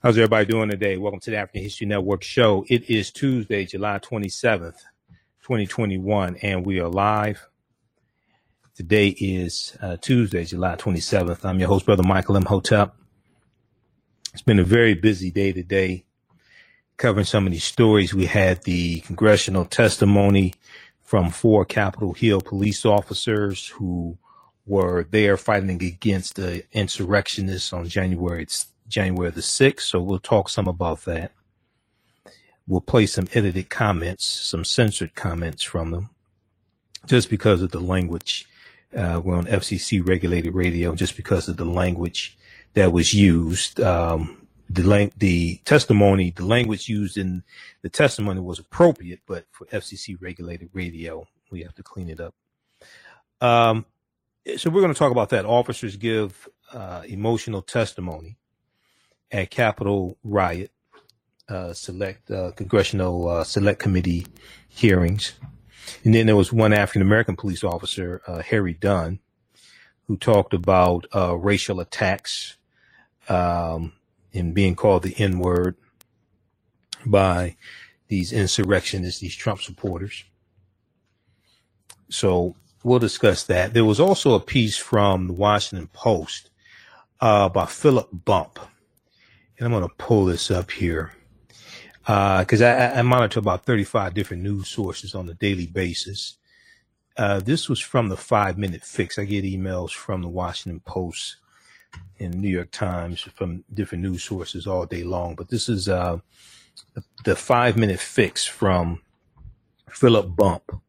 How's everybody doing today? Welcome to the African History Network show. It is Tuesday, July 27th, 2021, and we are live. Today is uh, Tuesday, July 27th. I'm your host, Brother Michael Imhotep. It's been a very busy day today, covering some of these stories. We had the congressional testimony from four Capitol Hill police officers who were there fighting against the insurrectionists on January January the 6th. So we'll talk some about that. We'll play some edited comments, some censored comments from them, just because of the language. Uh, we're on FCC regulated radio, just because of the language that was used. Um, the lang- the testimony, the language used in the testimony was appropriate, but for FCC regulated radio, we have to clean it up. Um, so we're going to talk about that. Officers give uh, emotional testimony at Capitol riot, uh, select uh, congressional uh, select committee hearings, and then there was one African American police officer, uh, Harry Dunn, who talked about uh, racial attacks um, and being called the N word by these insurrectionists, these Trump supporters. So we'll discuss that. There was also a piece from the Washington Post uh, by Philip Bump and I'm going to pull this up here because uh, I, I, monitor about 35 different news sources on a daily basis. Uh, this was from the Five Minute Fix. I get emails from the Washington Post and New York Times from different news sources all day long. But this is uh, the Five Minute Fix from Philip Bump,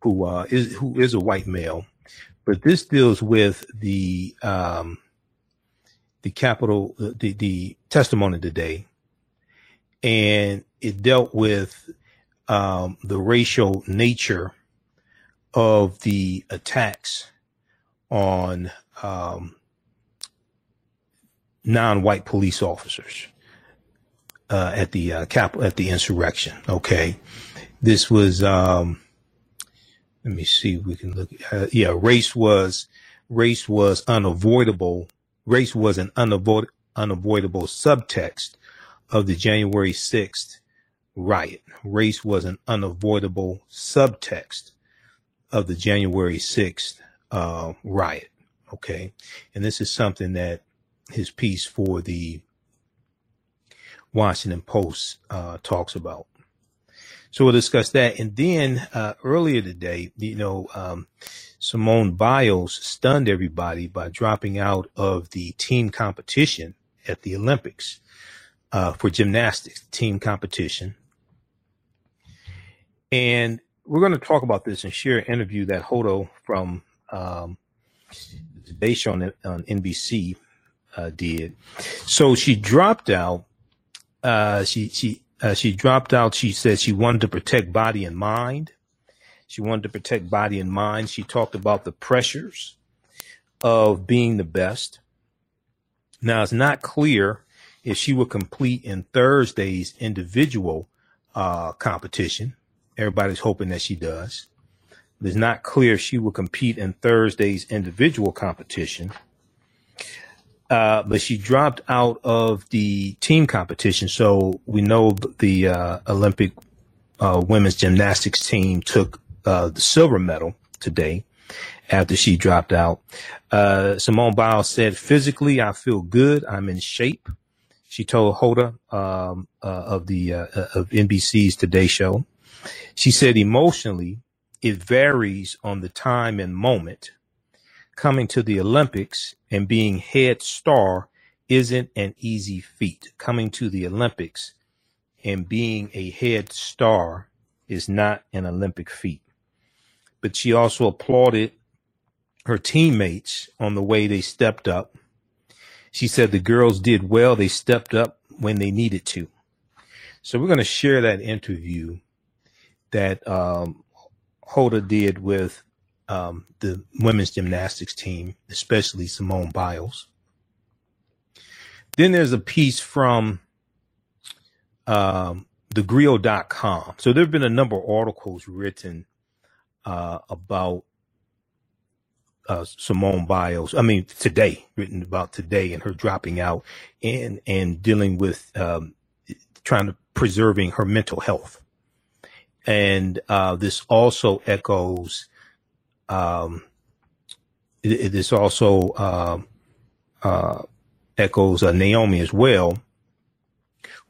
who uh, is who is a white male. But this deals with the um, the capital, the, the testimony today, and it dealt with um, the racial nature of the attacks on um, non-white police officers uh, at the uh, cap at the insurrection. Okay, this was. Um, let me see. If we can look. Uh, yeah, race was race was unavoidable race was an unavoid- unavoidable subtext of the January 6th riot. Race was an unavoidable subtext of the January 6th uh, riot. Okay. And this is something that his piece for the Washington Post uh, talks about. So we'll discuss that. And then uh, earlier today, you know, um, Simone Biles stunned everybody by dropping out of the team competition at the Olympics uh, for gymnastics, team competition. And we're going to talk about this and share an interview that Hoda from um, the Show on, on NBC uh, did. So she dropped out. Uh, she she uh, she dropped out. She said she wanted to protect body and mind. She wanted to protect body and mind. She talked about the pressures of being the best. Now, it's not clear if she will complete in Thursday's individual uh, competition. Everybody's hoping that she does. It's not clear if she will compete in Thursday's individual competition. Uh, but she dropped out of the team competition. So we know the uh, Olympic uh, women's gymnastics team took uh, the silver medal today after she dropped out. Uh, Simone Biles said, physically, I feel good. I'm in shape. She told Hoda um, uh, of the of NBC's Today Show. She said, emotionally, it varies on the time and moment coming to the Olympics and being head star isn't an easy feat. Coming to the Olympics and being a head star is not an Olympic feat. But she also applauded her teammates on the way they stepped up. She said the girls did well. They stepped up when they needed to. So we're going to share that interview that um, Hoda did with um, the women's gymnastics team, especially Simone Biles. Then there's a piece from um, thegrio.com. So there have been a number of articles written uh, about uh, Simone Biles. I mean, today, written about today, and her dropping out and and dealing with um, trying to preserving her mental health. And uh, this also echoes. Um, this also uh, uh, echoes uh, Naomi as well,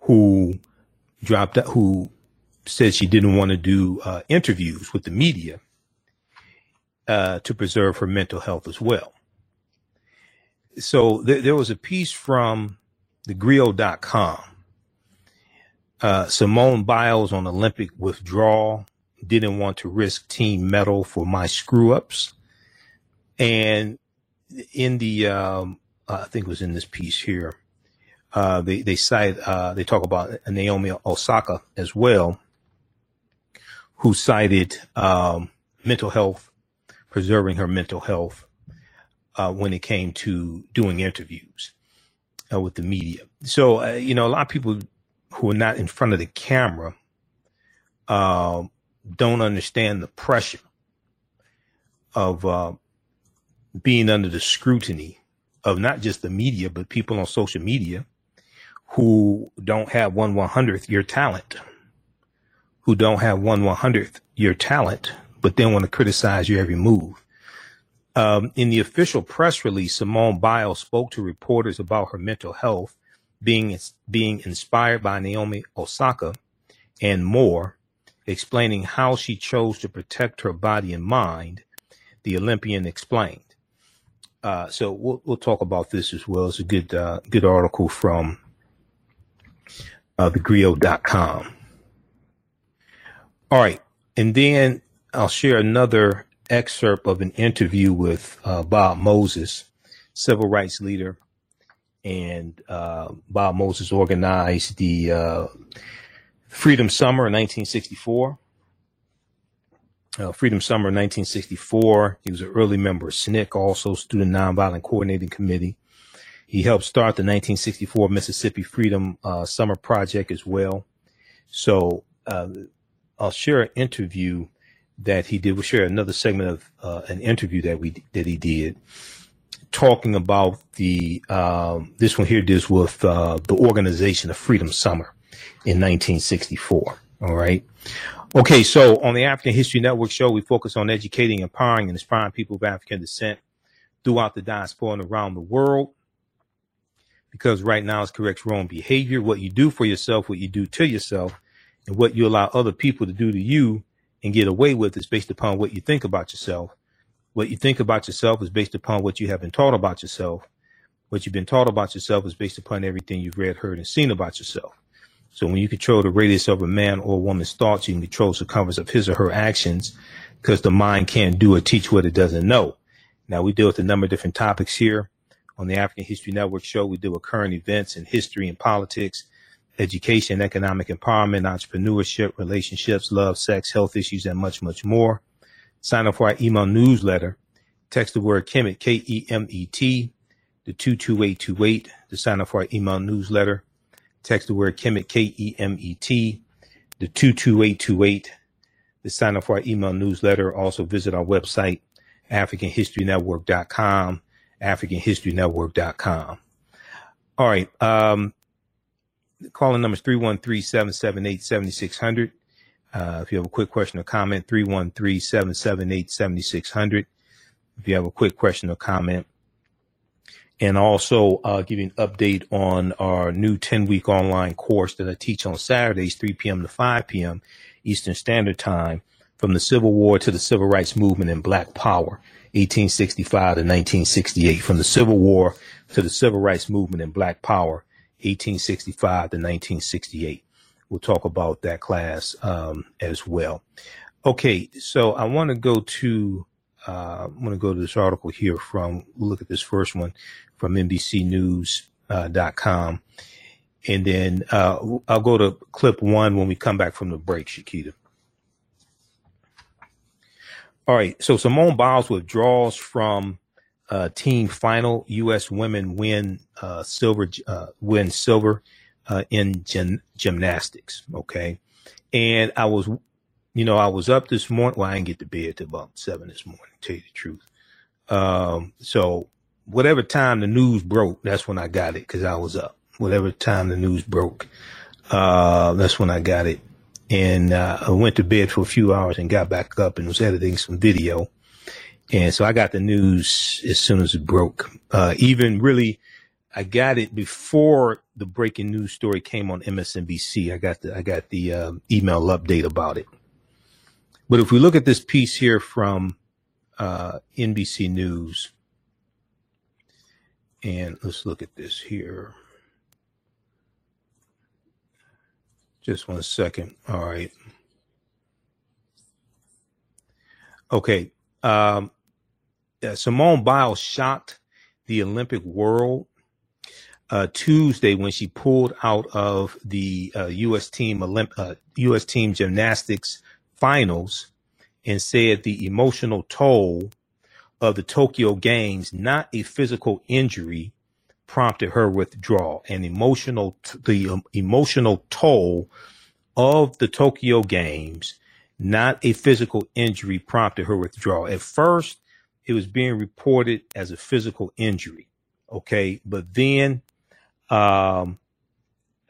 who dropped who said she didn't want to do uh, interviews with the media uh, to preserve her mental health as well. So th- there was a piece from the Grio.com. Uh, Simone Biles on Olympic withdrawal didn't want to risk team medal for my screw ups. And in the, um, I think it was in this piece here, uh, they, they cite, uh, they talk about Naomi Osaka as well, who cited, um, mental health preserving her mental health uh, when it came to doing interviews uh, with the media. So, uh, you know, a lot of people who are not in front of the camera uh, don't understand the pressure of uh, being under the scrutiny of not just the media, but people on social media who don't have one one hundredth your talent, who don't have one one hundredth your talent, but then want to criticize your every move. Um, in the official press release, Simone Biles spoke to reporters about her mental health being being inspired by Naomi Osaka and more, explaining how she chose to protect her body and mind. The Olympian explained. Uh, so we'll we'll talk about this as well. It's a good uh, good article from uh, thegrio.com. All right, and then I'll share another excerpt of an interview with uh, Bob Moses, civil rights leader. And uh, Bob Moses organized the uh, Freedom Summer in 1964. Uh, Freedom Summer 1964. He was an early member of SNCC, also Student Nonviolent Coordinating Committee. He helped start the 1964 Mississippi Freedom uh, Summer Project as well. So uh, I'll share an interview that he did. We'll share another segment of uh, an interview that we that he did, talking about the um, this one here deals with uh, the organization of Freedom Summer in 1964. All right. Okay, so on the African History Network show, we focus on educating, empowering, and inspiring people of African descent throughout the diaspora and around the world. Because right now it's correct wrong behavior. What you do for yourself, what you do to yourself, and what you allow other people to do to you and get away with is based upon what you think about yourself. What you think about yourself is based upon what you have been taught about yourself. What you've been taught about yourself is based upon everything you've read, heard, and seen about yourself. So when you control the radius of a man or a woman's thoughts, you can control the circumference of his or her actions because the mind can't do or teach what it doesn't know. Now we deal with a number of different topics here on the African History Network show. We deal with current events and history and politics education, economic empowerment, entrepreneurship, relationships, love, sex, health issues, and much, much more. Sign up for our email newsletter. Text the word Kemet, K-E-M-E-T, to 22828 to sign up for our email newsletter. Text the word Kemet, K-E-M-E-T, to 22828 to sign up for our email newsletter. Also visit our website, AfricanHistoryNetwork.com, AfricanHistoryNetwork.com. All right. Um, calling number is 313-778-7600. Uh, if you have a quick question or comment, 313-778-7600. If you have a quick question or comment. And also uh, give you an update on our new 10 week online course that I teach on Saturdays, 3 p.m. to 5 p.m. Eastern Standard Time from the Civil War to the Civil Rights Movement and Black Power, 1865 to 1968. From the Civil War to the Civil Rights Movement and Black Power, 1865 to 1968. We'll talk about that class um, as well. Okay, so I want to go to uh, I'm going to go to this article here from look at this first one from NBCNews.com, uh, and then uh, I'll go to clip one when we come back from the break, Shakita. All right, so Simone Biles withdraws from uh, team final. U.S. women win uh, silver, uh, win silver uh, in gym, gymnastics. Okay, and I was, you know, I was up this morning. Well, I didn't get to bed till about seven this morning. To tell you the truth, Um, so whatever time the news broke, that's when I got it because I was up. Whatever time the news broke, uh, that's when I got it. And uh, I went to bed for a few hours and got back up and was editing some video. And so I got the news as soon as it broke. Uh, even really, I got it before the breaking news story came on MSNBC. I got the I got the uh, email update about it. But if we look at this piece here from uh, NBC News, and let's look at this here. Just one second. All right. Okay. Um, Simone Biles shocked the Olympic world uh, Tuesday when she pulled out of the uh, U.S. team Olymp- uh, U.S. team gymnastics finals and said the emotional toll of the Tokyo Games, not a physical injury, prompted her withdrawal. An emotional, t- the um, emotional toll of the Tokyo Games, not a physical injury, prompted her withdrawal. At first, it was being reported as a physical injury. Okay, but then, um,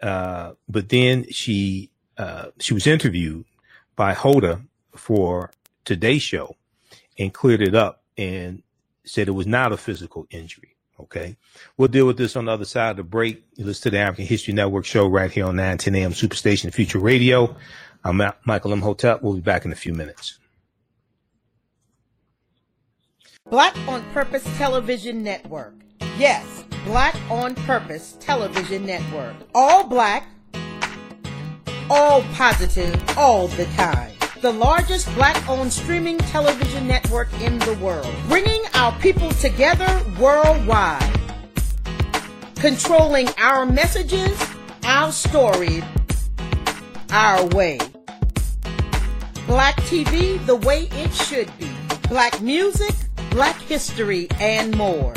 uh, but then she uh, she was interviewed by Hoda for Today Show and cleared it up and said it was not a physical injury. Okay. We'll deal with this on the other side of the break. You listen to the African History Network show right here on 910 AM Superstation Future Radio. I'm Michael Imhotep. We'll be back in a few minutes. Black on Purpose Television Network. Yes, Black on Purpose Television Network. All black, all positive, all the time the largest black owned streaming television network in the world, bringing our people together worldwide, controlling our messages, our story, our way. Black TV the way it should be. Black music, black history, and more.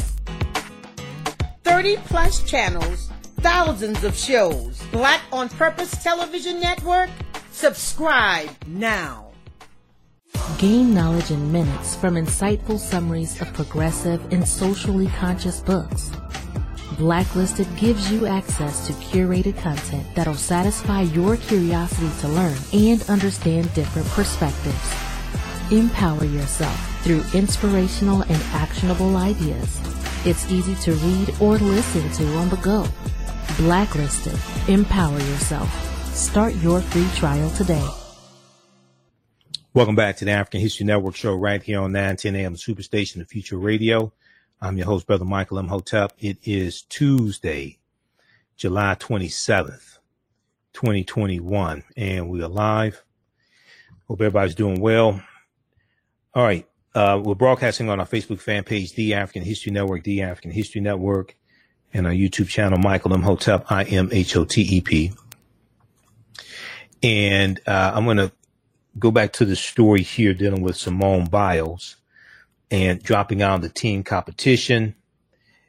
30 plus channels, thousands of shows. Black on Purpose Television Network Subscribe now. Gain knowledge in minutes from insightful summaries of progressive and socially conscious books. Blacklisted gives you access to curated content that'll satisfy your curiosity to learn and understand different perspectives. Empower yourself through inspirational and actionable ideas. It's easy to read or listen to on the go. Blacklisted. Empower yourself. Start your free trial today. Welcome back to the African History Network show right here on 910 AM Superstation, the Future Radio. I'm your host, Brother Michael Imhotep. It is Tuesday, July 27th, 2021, and we are live. Hope everybody's doing well. All right. Uh, we're broadcasting on our Facebook fan page, The African History Network, The African History Network, and our YouTube channel, Michael Imhotep, I M H O T E P. And uh, I'm going to go back to the story here dealing with Simone Biles and dropping out of the team competition,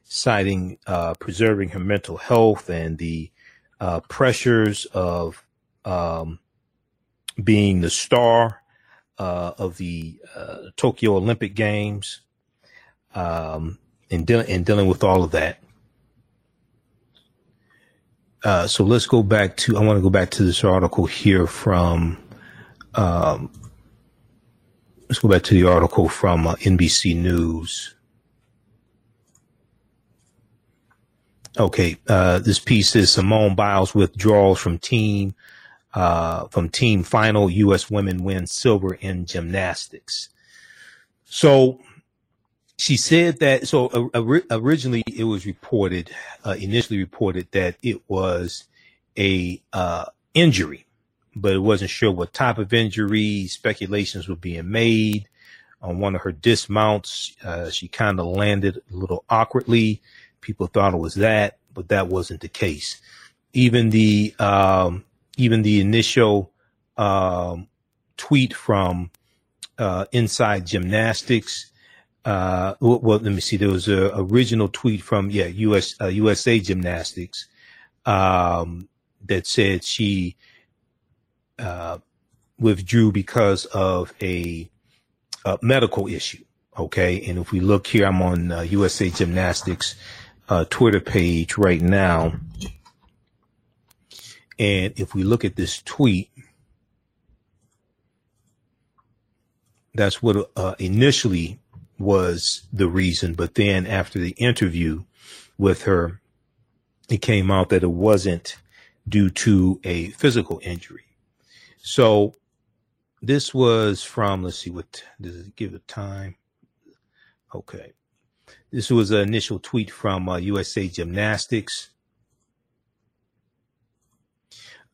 citing uh, preserving her mental health and the uh, pressures of um, being the star uh, of the uh, Tokyo Olympic Games um, and, de- and dealing with all of that. Uh, so let's go back to, I want to go back to this article here from, um, let's go back to the article from uh, NBC News. Okay, uh, this piece is Simone Biles withdraws from team, uh, from team final. U.S. women win silver in gymnastics. So she said that so uh, originally it was reported uh, initially reported that it was a uh, injury but it wasn't sure what type of injury speculations were being made on one of her dismounts uh, she kind of landed a little awkwardly people thought it was that but that wasn't the case even the um, even the initial um, tweet from uh, inside gymnastics uh, well, let me see. There was a original tweet from yeah US uh, USA Gymnastics um, that said she uh, withdrew because of a, a, medical issue. Okay. And if we look here, I'm on uh, USA Gymnastics uh, Twitter page right now. And if we look at this tweet, that's what uh, initially was the reason. But then after the interview with her, it came out that it wasn't due to a physical injury. So this was from, let's see, what does it give a time? Okay. This was an initial tweet from uh, USA Gymnastics.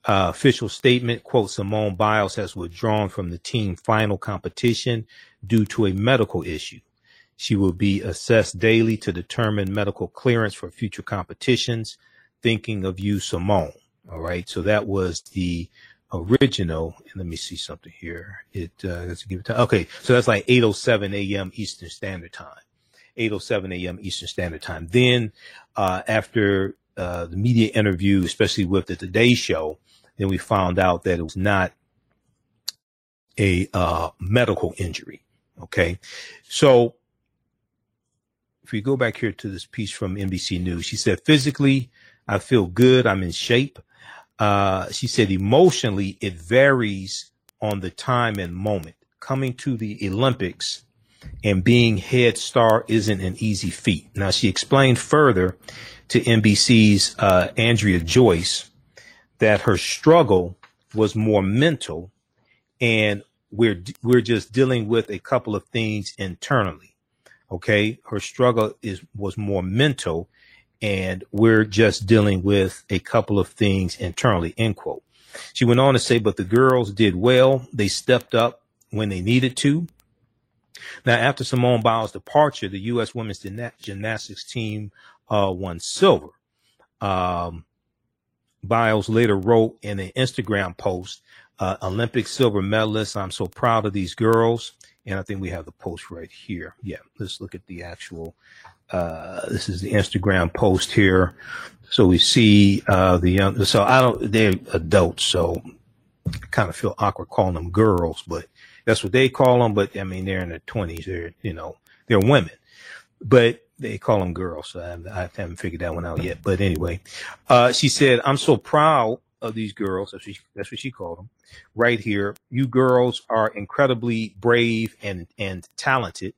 Uh, official statement, quote, Simone Biles has withdrawn from the team final competition due to a medical issue. She will be assessed daily to determine medical clearance for future competitions. Thinking of you, Simone. All right. So that was the original. And let me see something here. It, uh, let's give it time. Okay. So that's like 807 a.m. Eastern Standard Time. 807 a.m. Eastern Standard Time. Then, uh, after, uh, the media interview, especially with the Today Show, then we found out that it was not a, uh, medical injury. Okay. So if we go back here to this piece from NBC News, she said, physically, I feel good. I'm in shape. Uh, she said emotionally, it varies on the time and moment. Coming to the Olympics and being head star isn't an easy feat. Now, she explained further to NBC's uh, Andrea Joyce that her struggle was more mental and we're we're just dealing with a couple of things internally okay her struggle is was more mental and we're just dealing with a couple of things internally, end quote. She went on to say, but the girls did well. They stepped up when they needed to. Now, after Simone Biles' departure, the U.S. women's gymnastics team uh, won silver. Um, Biles later wrote in an Instagram post, uh, Olympic silver medalists. I'm so proud of these girls. And I think we have the post right here. Yeah, let's look at the actual uh, this is the Instagram post here. So we see, uh, the young, so I don't, they're adults. So I kind of feel awkward calling them girls, but that's what they call them. But I mean, they're in their twenties. They're, you know, they're women, but they call them girls. So I, I haven't figured that one out yet. But anyway, uh, she said, I'm so proud of these girls. That's what, she, that's what she called them right here. You girls are incredibly brave and, and talented.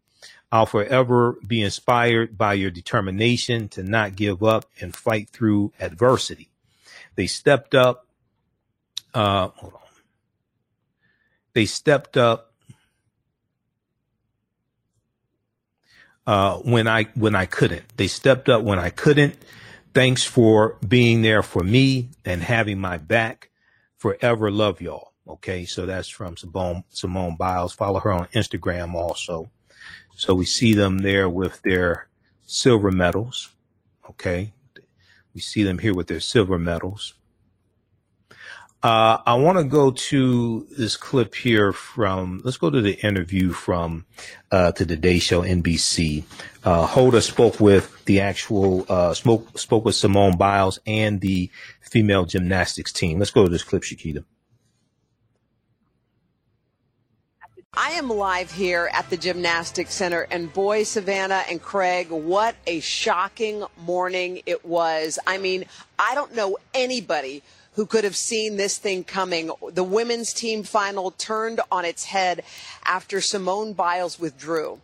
I'll forever be inspired by your determination to not give up and fight through adversity. They stepped up. Uh, hold on. They stepped up uh, when I when I couldn't. They stepped up when I couldn't. Thanks for being there for me and having my back. Forever love y'all. Okay, so that's from Simone Simone Biles. Follow her on Instagram also. So we see them there with their silver medals. Okay. We see them here with their silver medals. Uh, I want to go to this clip here from, let's go to the interview from, uh, to the Day Show NBC. Uh, Hoda spoke with the actual, uh, spoke, spoke with Simone Biles and the female gymnastics team. Let's go to this clip, Shakita. I am live here at the Gymnastics Center, and boy, Savannah and Craig, what a shocking morning it was. I mean, I don't know anybody who could have seen this thing coming. The women's team final turned on its head after Simone Biles withdrew.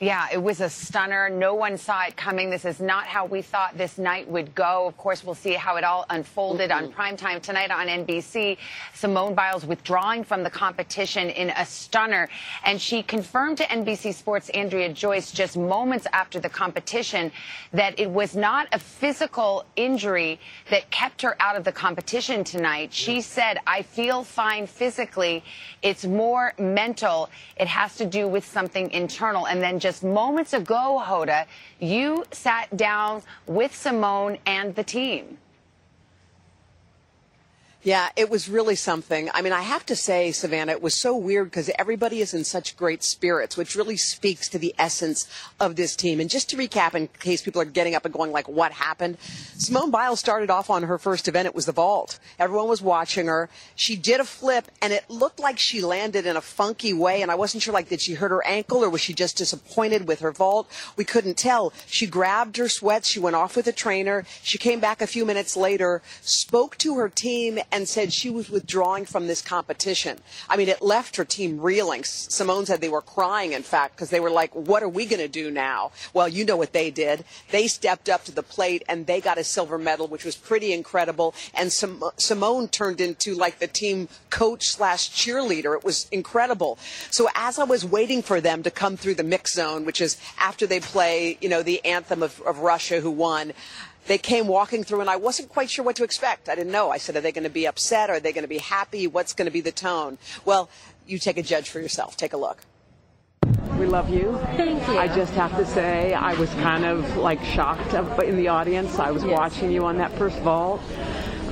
Yeah, it was a stunner. No one saw it coming. This is not how we thought this night would go. Of course, we'll see how it all unfolded mm-hmm. on primetime tonight on NBC. Simone Biles withdrawing from the competition in a stunner. And she confirmed to NBC Sports' Andrea Joyce just moments after the competition that it was not a physical injury that kept her out of the competition tonight. She said, I feel fine physically. It's more mental. It has to do with something internal. And then just moments ago, Hoda, you sat down with Simone and the team. Yeah, it was really something. I mean, I have to say, Savannah, it was so weird because everybody is in such great spirits, which really speaks to the essence of this team. And just to recap, in case people are getting up and going like, what happened? Simone Biles started off on her first event. It was the vault. Everyone was watching her. She did a flip and it looked like she landed in a funky way. And I wasn't sure, like, did she hurt her ankle or was she just disappointed with her vault? We couldn't tell. She grabbed her sweats. She went off with a trainer. She came back a few minutes later, spoke to her team and said she was withdrawing from this competition. I mean, it left her team reeling. Simone said they were crying, in fact, because they were like, what are we going to do now? Well, you know what they did. They stepped up to the plate and they got a silver medal, which was pretty incredible. And Sim- Simone turned into like the team coach slash cheerleader. It was incredible. So as I was waiting for them to come through the mix zone, which is after they play, you know, the anthem of, of Russia who won, they came walking through and I wasn't quite sure what to expect. I didn't know. I said, are they going to be upset? Are they going to be happy? What's going to be the tone? Well, you take a judge for yourself. Take a look. We love you. Thank you. I just have to say, I was kind of like shocked in the audience. I was yes. watching you on that first vault.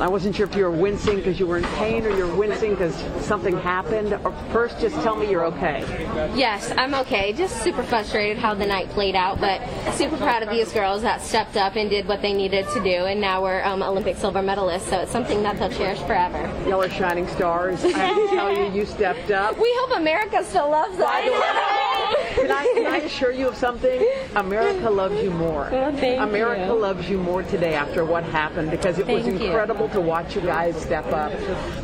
I wasn't sure if you were wincing because you were in pain or you're wincing because something happened. Or first, just tell me you're okay. Yes, I'm okay. Just super frustrated how the night played out, but super proud of these girls that stepped up and did what they needed to do, and now we're um, Olympic silver medalists. So it's something that they'll cherish forever. Y'all are shining stars. I have to tell you, you stepped up. We hope America still loves us. Can I, can I assure you of something? America loves you more. Well, America you. loves you more today after what happened because it thank was incredible you. to watch you guys step up.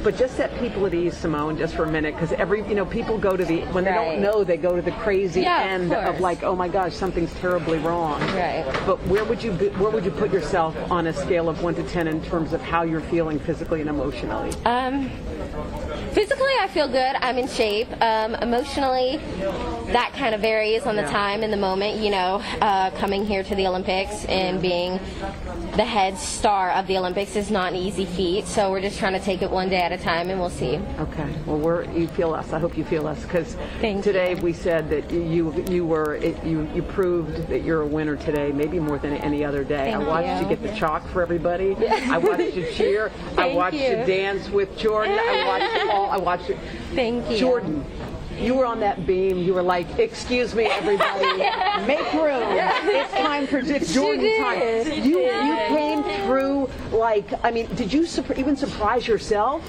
But just set people at ease, Simone, just for a minute, because every you know people go to the when they right. don't know they go to the crazy yeah, end of, of, like oh my gosh something's terribly wrong. Right. But where would you be, where would you put yourself on a scale of one to ten in terms of how you're feeling physically and emotionally? Um. Physically, I feel good. I'm in shape. Um, emotionally, that kind of varies on the Yeah. time and the moment. You know, uh, coming here to the Olympics and being the head star of the Olympics is not an easy feat. So we're just trying to take it one day at a time, and we'll see. Okay. Well, we're you feel us. I hope you feel us because today we said that you you were it, you you proved that you're a winner today, maybe more than any other day. Thank I watched you. you. get the chalk for everybody. I watched you cheer. I watched you. you. dance with Jordan. I watched all. I watched it. Thank you. Jordan. You were on that beam. You were like, "Excuse me, everybody, make room. It's time for it's Jordan time." You you came through like I mean, did you sur- even surprise yourself?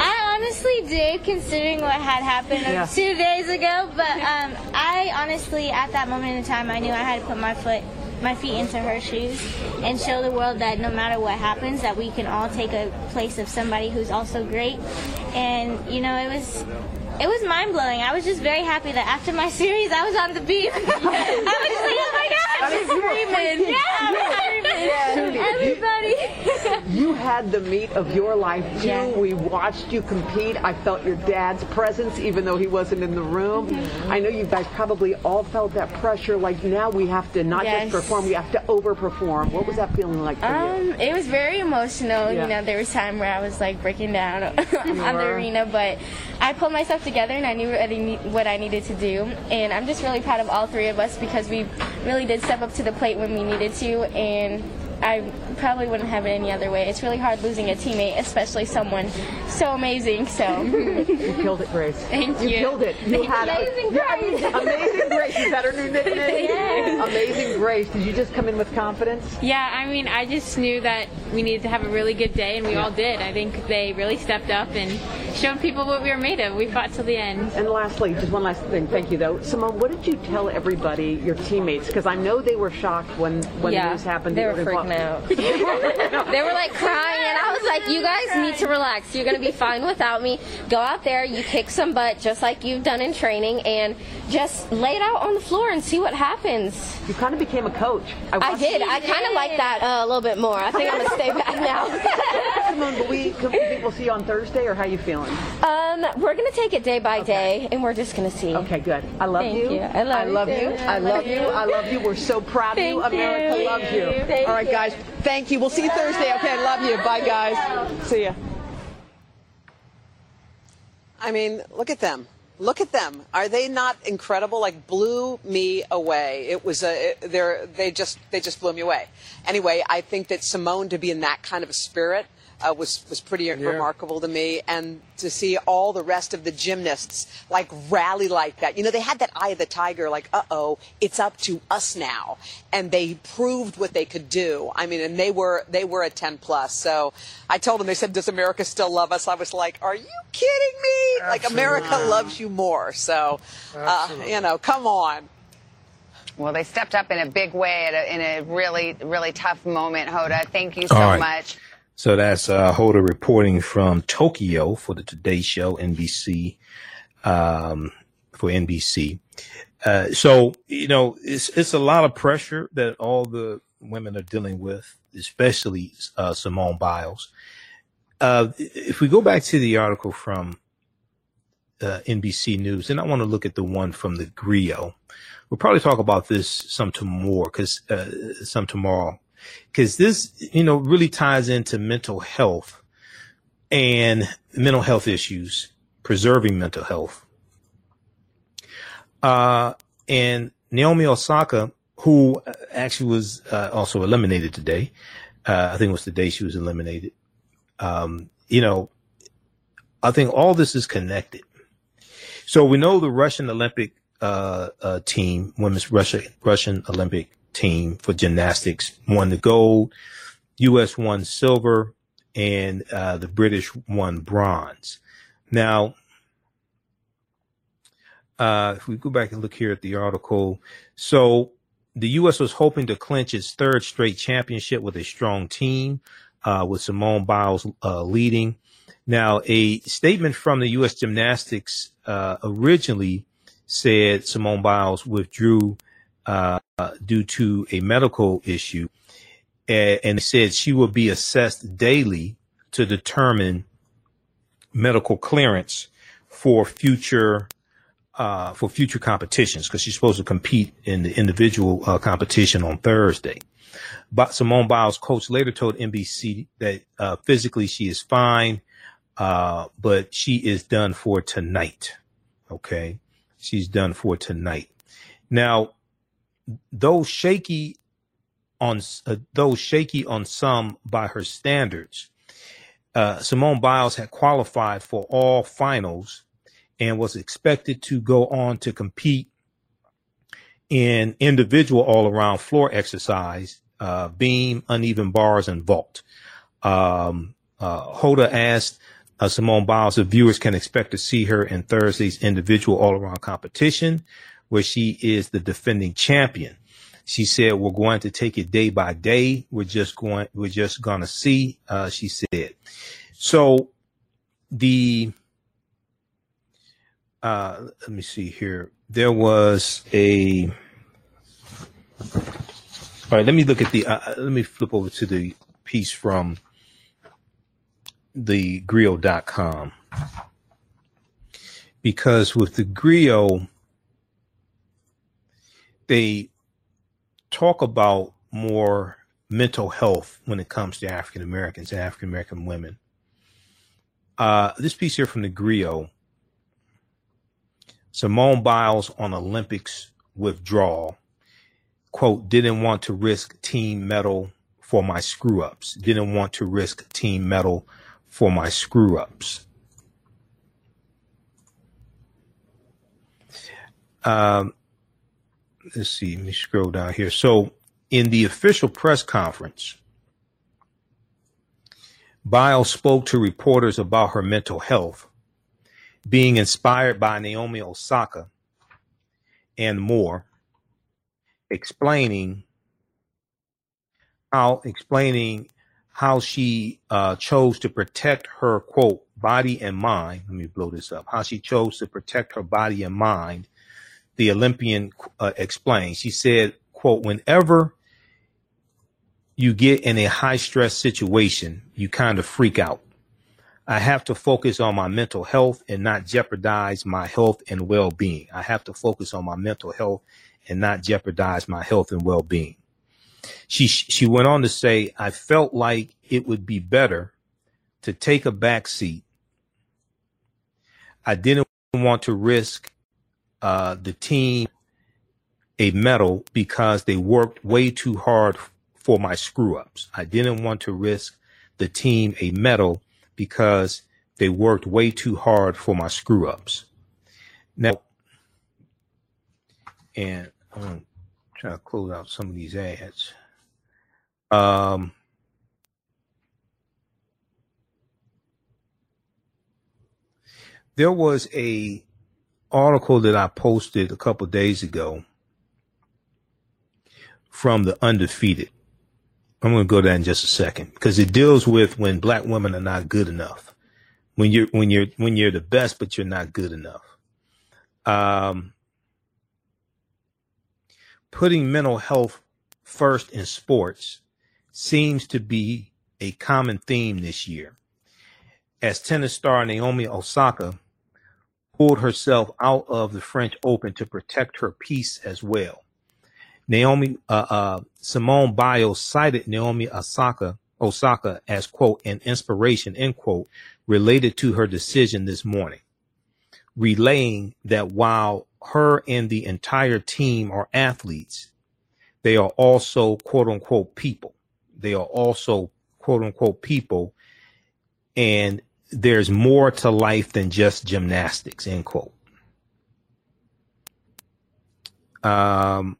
I honestly did, considering what had happened Yeah. two days ago. But um, I honestly, at that moment in time, I knew I had to put my foot, my feet into her shoes, and show the world that no matter what happens, that we can all take a place of somebody who's also great. And you know, it was. It was mind blowing. I was just very happy that after my series, I was on the beam. I was just like, oh my god, I'm screaming. Yeah, I was screaming. Everybody. You had the meet of your life too. Yeah. We watched you compete. I felt your dad's presence, even though he wasn't in the room. Mm-hmm. I know you guys probably all felt that pressure. Like now we have to not Yes. just perform, we have to overperform. What was that feeling like for you? Um, it was very emotional. Yeah. You know, there was time where I was like breaking down on the arena, but I pulled myself together and I knew what I, need, what I needed to do. And I'm just really proud of all three of us because we really did step up to the plate when we needed to. And I probably wouldn't have it any other way. It's really hard losing a teammate, especially someone so amazing. So You killed it, Grace. Thank You you. killed it. You had Amazing yeah, Grace. Amazing Grace. Is that her new nickname? Amazing Grace. Did you just come in with confidence? Yeah, I mean, I just knew that we needed to have a really good day, and we all did. I think they really stepped up and showed people what we were made of. We fought till the end. And lastly, just one last thing. Thank you, though. Simone, what did you tell everybody, your teammates? Because I know they were shocked when, when the yeah, news happened. they were freaking involved- out. they were like crying, and I was like, "You guys need to relax. You're gonna be fine without me. Go out there, you kick some butt, just like you've done in training, and just lay it out on the floor and see what happens." You kind of became a coach. I watched did. I kind of like that uh, a little bit more. I think I'm gonna stay back now. Simone, will we, can people see you on Thursday, or how you feeling? Um, we're gonna take it day by day, and we're just gonna see. Okay, good. I love Thank you. you. I love you love too. you. I love you. I love you. We're so proud of you. America you. loves you. Thank All right, guys. Thank you. We'll see you Thursday. Okay, I love you. Bye, guys. See ya. I mean, look at them. Look at them. Are they not incredible? Like blew me away. It was a they're they just they just blew me away. Anyway, I think that Simone to be in that kind of a spirit uh, was was pretty yeah. remarkable to me, and to see all the rest of the gymnasts like rally like that. You know, they had that eye of the tiger, like, uh oh, it's up to us now, and they proved what they could do. I mean, and they were they were a 10 plus. So I told them, they said, "Does America still love us?" I was like, "Are you kidding me? Absolutely. Like America loves you more." So, uh, you know, come on. Well, they stepped up in a big way a, in a really, really tough moment, Hoda. Thank you so right. much. So that's uh, Hoda reporting from Tokyo for the Today Show, NBC, um, for NBC. Uh, so you know, it's it's a lot of pressure that all the women are dealing with, especially uh, Simone Biles. Uh, if we go back to the article from uh, NBC News, and I want to look at the one from the Grio. We'll probably talk about this some tomorrow, because uh, some tomorrow, because this, you know, really ties into mental health and mental health issues, preserving mental health. Uh, and Naomi Osaka, who actually was uh, also eliminated today, uh, I think it was the day she was eliminated. Um, you know, I think all this is connected. So we know the Russian Olympic uh, uh, team, women's Russia, Russian Olympic team for gymnastics won the gold. U.S. won silver and uh, the British won bronze. Now, uh, if we go back and look here at the article, so the U.S. was hoping to clinch its third straight championship with a strong team, uh, with Simone Biles uh, leading. Now, a statement from the U.S. Gymnastics uh, originally said Simone Biles withdrew uh, due to a medical issue, and, said she will be assessed daily to determine medical clearance for future uh, for future competitions because she's supposed to compete in the individual uh, competition on Thursday. But Simone Biles' coach later told NBC that uh, physically she is fine, uh, but she is done for tonight. Okay, she's done for tonight. Now, though shaky on uh, though shaky on some by her standards, uh, Simone Biles had qualified for all finals and was expected to go on to compete in individual all around floor exercise, uh, beam, uneven bars, and vault. Um, uh, Hoda asked uh, Simone Biles if viewers can expect to see her in Thursday's individual all around competition, where she is the defending champion. She said, we're going to take it day by day. We're just going, we're just going to see, uh, she said. So the, uh, let me see here. There was a. All right, let me look at the. Uh, let me flip over to the piece from the Grio.com because with the Grio, they talk about more mental health when it comes to African Americans and African American women. Uh, this piece here from the Grio Simone Biles on Olympics withdrawal. Quote, didn't want to risk team medal for my screw ups. Didn't want to risk team medal for my screw ups. Um, let's see, let me scroll down here. So, in the official press conference, Biles spoke to reporters about her mental health being inspired by Naomi Osaka and more, explaining how explaining how she uh, chose to protect her quote body and mind. Let me blow this up. How she chose to protect her body and mind. The Olympian uh, explained. She said, "quote Whenever you get in a high stress situation, you kind of freak out. I have to focus on my mental health and not jeopardize my health and well being. I have to focus on my mental health and not jeopardize my health and well being. She, she went on to say, I felt like it would be better to take a back seat. I didn't want to risk uh, the team a medal because they worked way too hard for my screw ups. I didn't want to risk the team a medal because they worked way too hard for my screw ups. Now, and I'm trying to close out some of these ads. Um, there was a article that I posted a couple days ago from the undefeated. I'm going to go there in just a second because it deals with when black women are not good enough. When you're when you're when you're the best, but you're not good enough. Um, putting mental health first in sports seems to be a common theme this year. As tennis star Naomi Osaka pulled herself out of the French Open to protect her peace as well. Naomi uh, uh, Simone Biles cited Naomi Osaka Osaka as quote an inspiration end quote related to her decision this morning, relaying that while her and the entire team are athletes, they are also quote unquote people. They are also quote unquote people, and there's more to life than just gymnastics end quote. Um,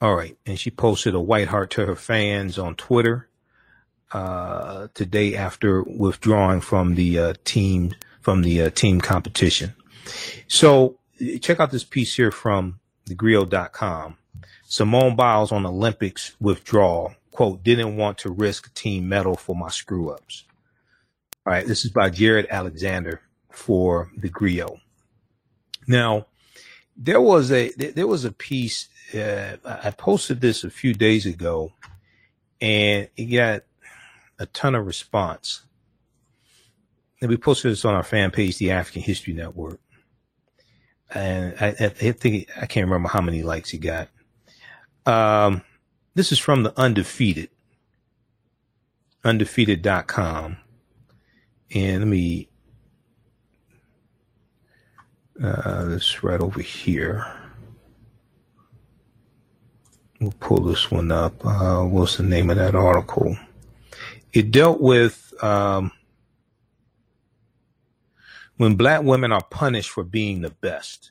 all right. And she posted a white heart to her fans on Twitter uh, today after withdrawing from the uh, team from the uh, team competition. So check out this piece here from thegrio.com. Simone Biles on Olympics withdrawal. Quote, didn't want to risk team medal for my screw ups. All right. This is by Jared Alexander for the Grio. Now, there was a there was a piece uh, I posted this a few days ago, and it got a ton of response. And we posted this on our fan page, the African History Network, and I, I think I can't remember how many likes he got. Um, this is from the Undefeated, undefeated.com, and let me. Uh, this right over here. We'll pull this one up. Uh, what's the name of that article? It dealt with um, when black women are punished for being the best.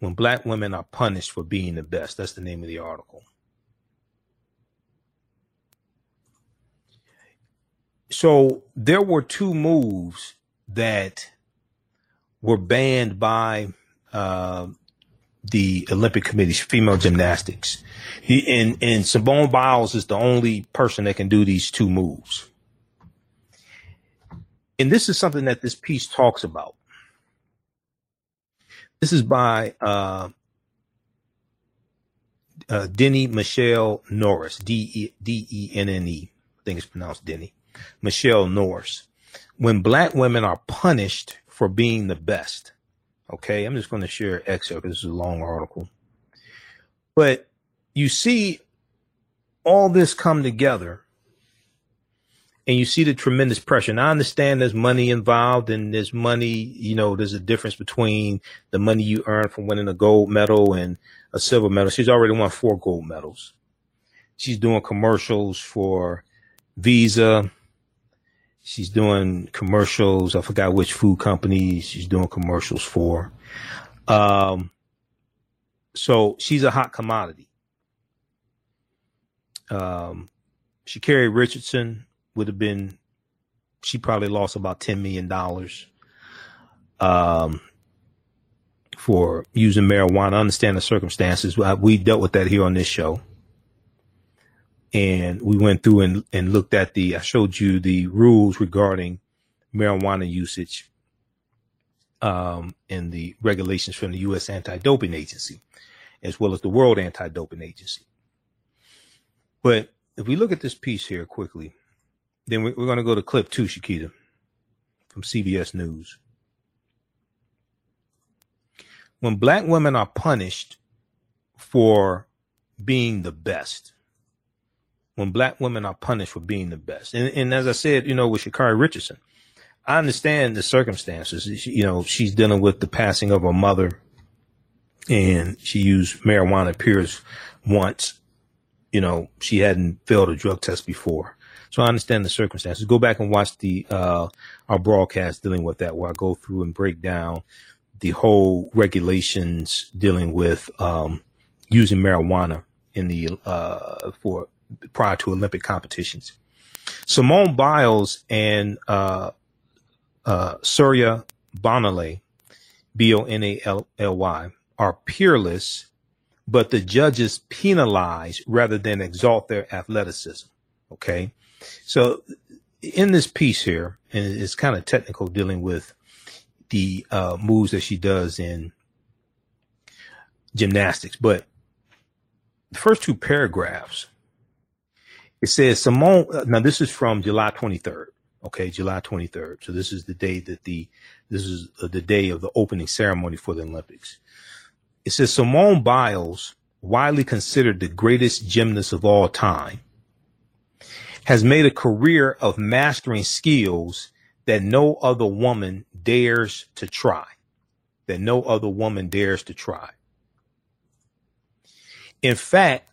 When black women are punished for being the best. That's the name of the article. So there were two moves that were banned by uh, the Olympic Committee's female gymnastics. He, and, and Simone Biles is the only person that can do these two moves. And this is something that this piece talks about. This is by uh, uh, Denny Michelle Norris, D E N N E. I think it's pronounced Denny. Michelle Norris. When black women are punished for being the best, Okay, I'm just going to share an excerpt. This is a long article. But you see all this come together and you see the tremendous pressure. And I understand there's money involved and there's money, you know, there's a difference between the money you earn from winning a gold medal and a silver medal. She's already won four gold medals. She's doing commercials for Visa, She's doing commercials. I forgot which food company she's doing commercials for. Um, so she's a hot commodity. Um, Sha'Carri Richardson would have been, she probably lost about $10 million, um, for using marijuana. I understand the circumstances. We dealt with that here on this show and we went through and, and looked at the, I showed you the rules regarding marijuana usage um, and the regulations from the U.S. Anti-Doping Agency, as well as the World Anti-Doping Agency. But if we look at this piece here quickly, then we're, we're going to go to clip two, Shakita, from CBS News. When black women are punished for being the best, when black women are punished for being the best. And, and as I said, you know, with Sha'Carri Richardson, I understand the circumstances. You know, she's dealing with the passing of her mother and she used marijuana appears once. you know, she hadn't failed a drug test before. So I understand the circumstances. Go back and watch the uh, our broadcast dealing with that, where I go through and break down the whole regulations dealing with um, using marijuana in the uh, for prior to Olympic competitions. Simone Biles and uh, uh, Surya Bonaly, B O N A L L Y, are peerless, but the judges penalize rather than exalt their athleticism. Okay. So in this piece here, and it's kind of technical dealing with the uh, moves that she does in gymnastics, but the first two paragraphs, it says Simone. uh, Now this is from July 23rd. Okay, July 23rd. So this is the day that the this is uh, the day of the opening ceremony for the Olympics. It says Simone Biles, widely considered the greatest gymnast of all time, has made a career of mastering skills that no other woman dares to try. That no other woman dares to try. In fact,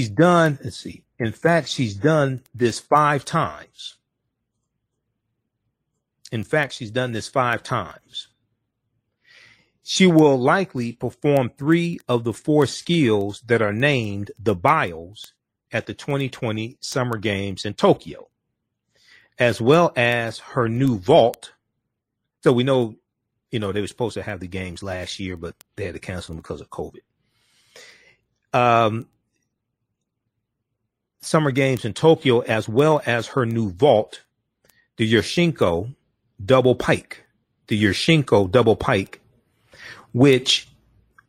she's done, let's see, in fact, she's done this five times. In fact, she's done this five times. She will likely perform three of the four skills that are named the Biles at the 2020 Summer Games in Tokyo, as well as her new vault. So we know, you know, they were supposed to have the games last year, but they had to cancel them because of COVID. Um, Summer Games in Tokyo, as well as her new vault, the Yurchenko double pike, the Yurchenko double pike, which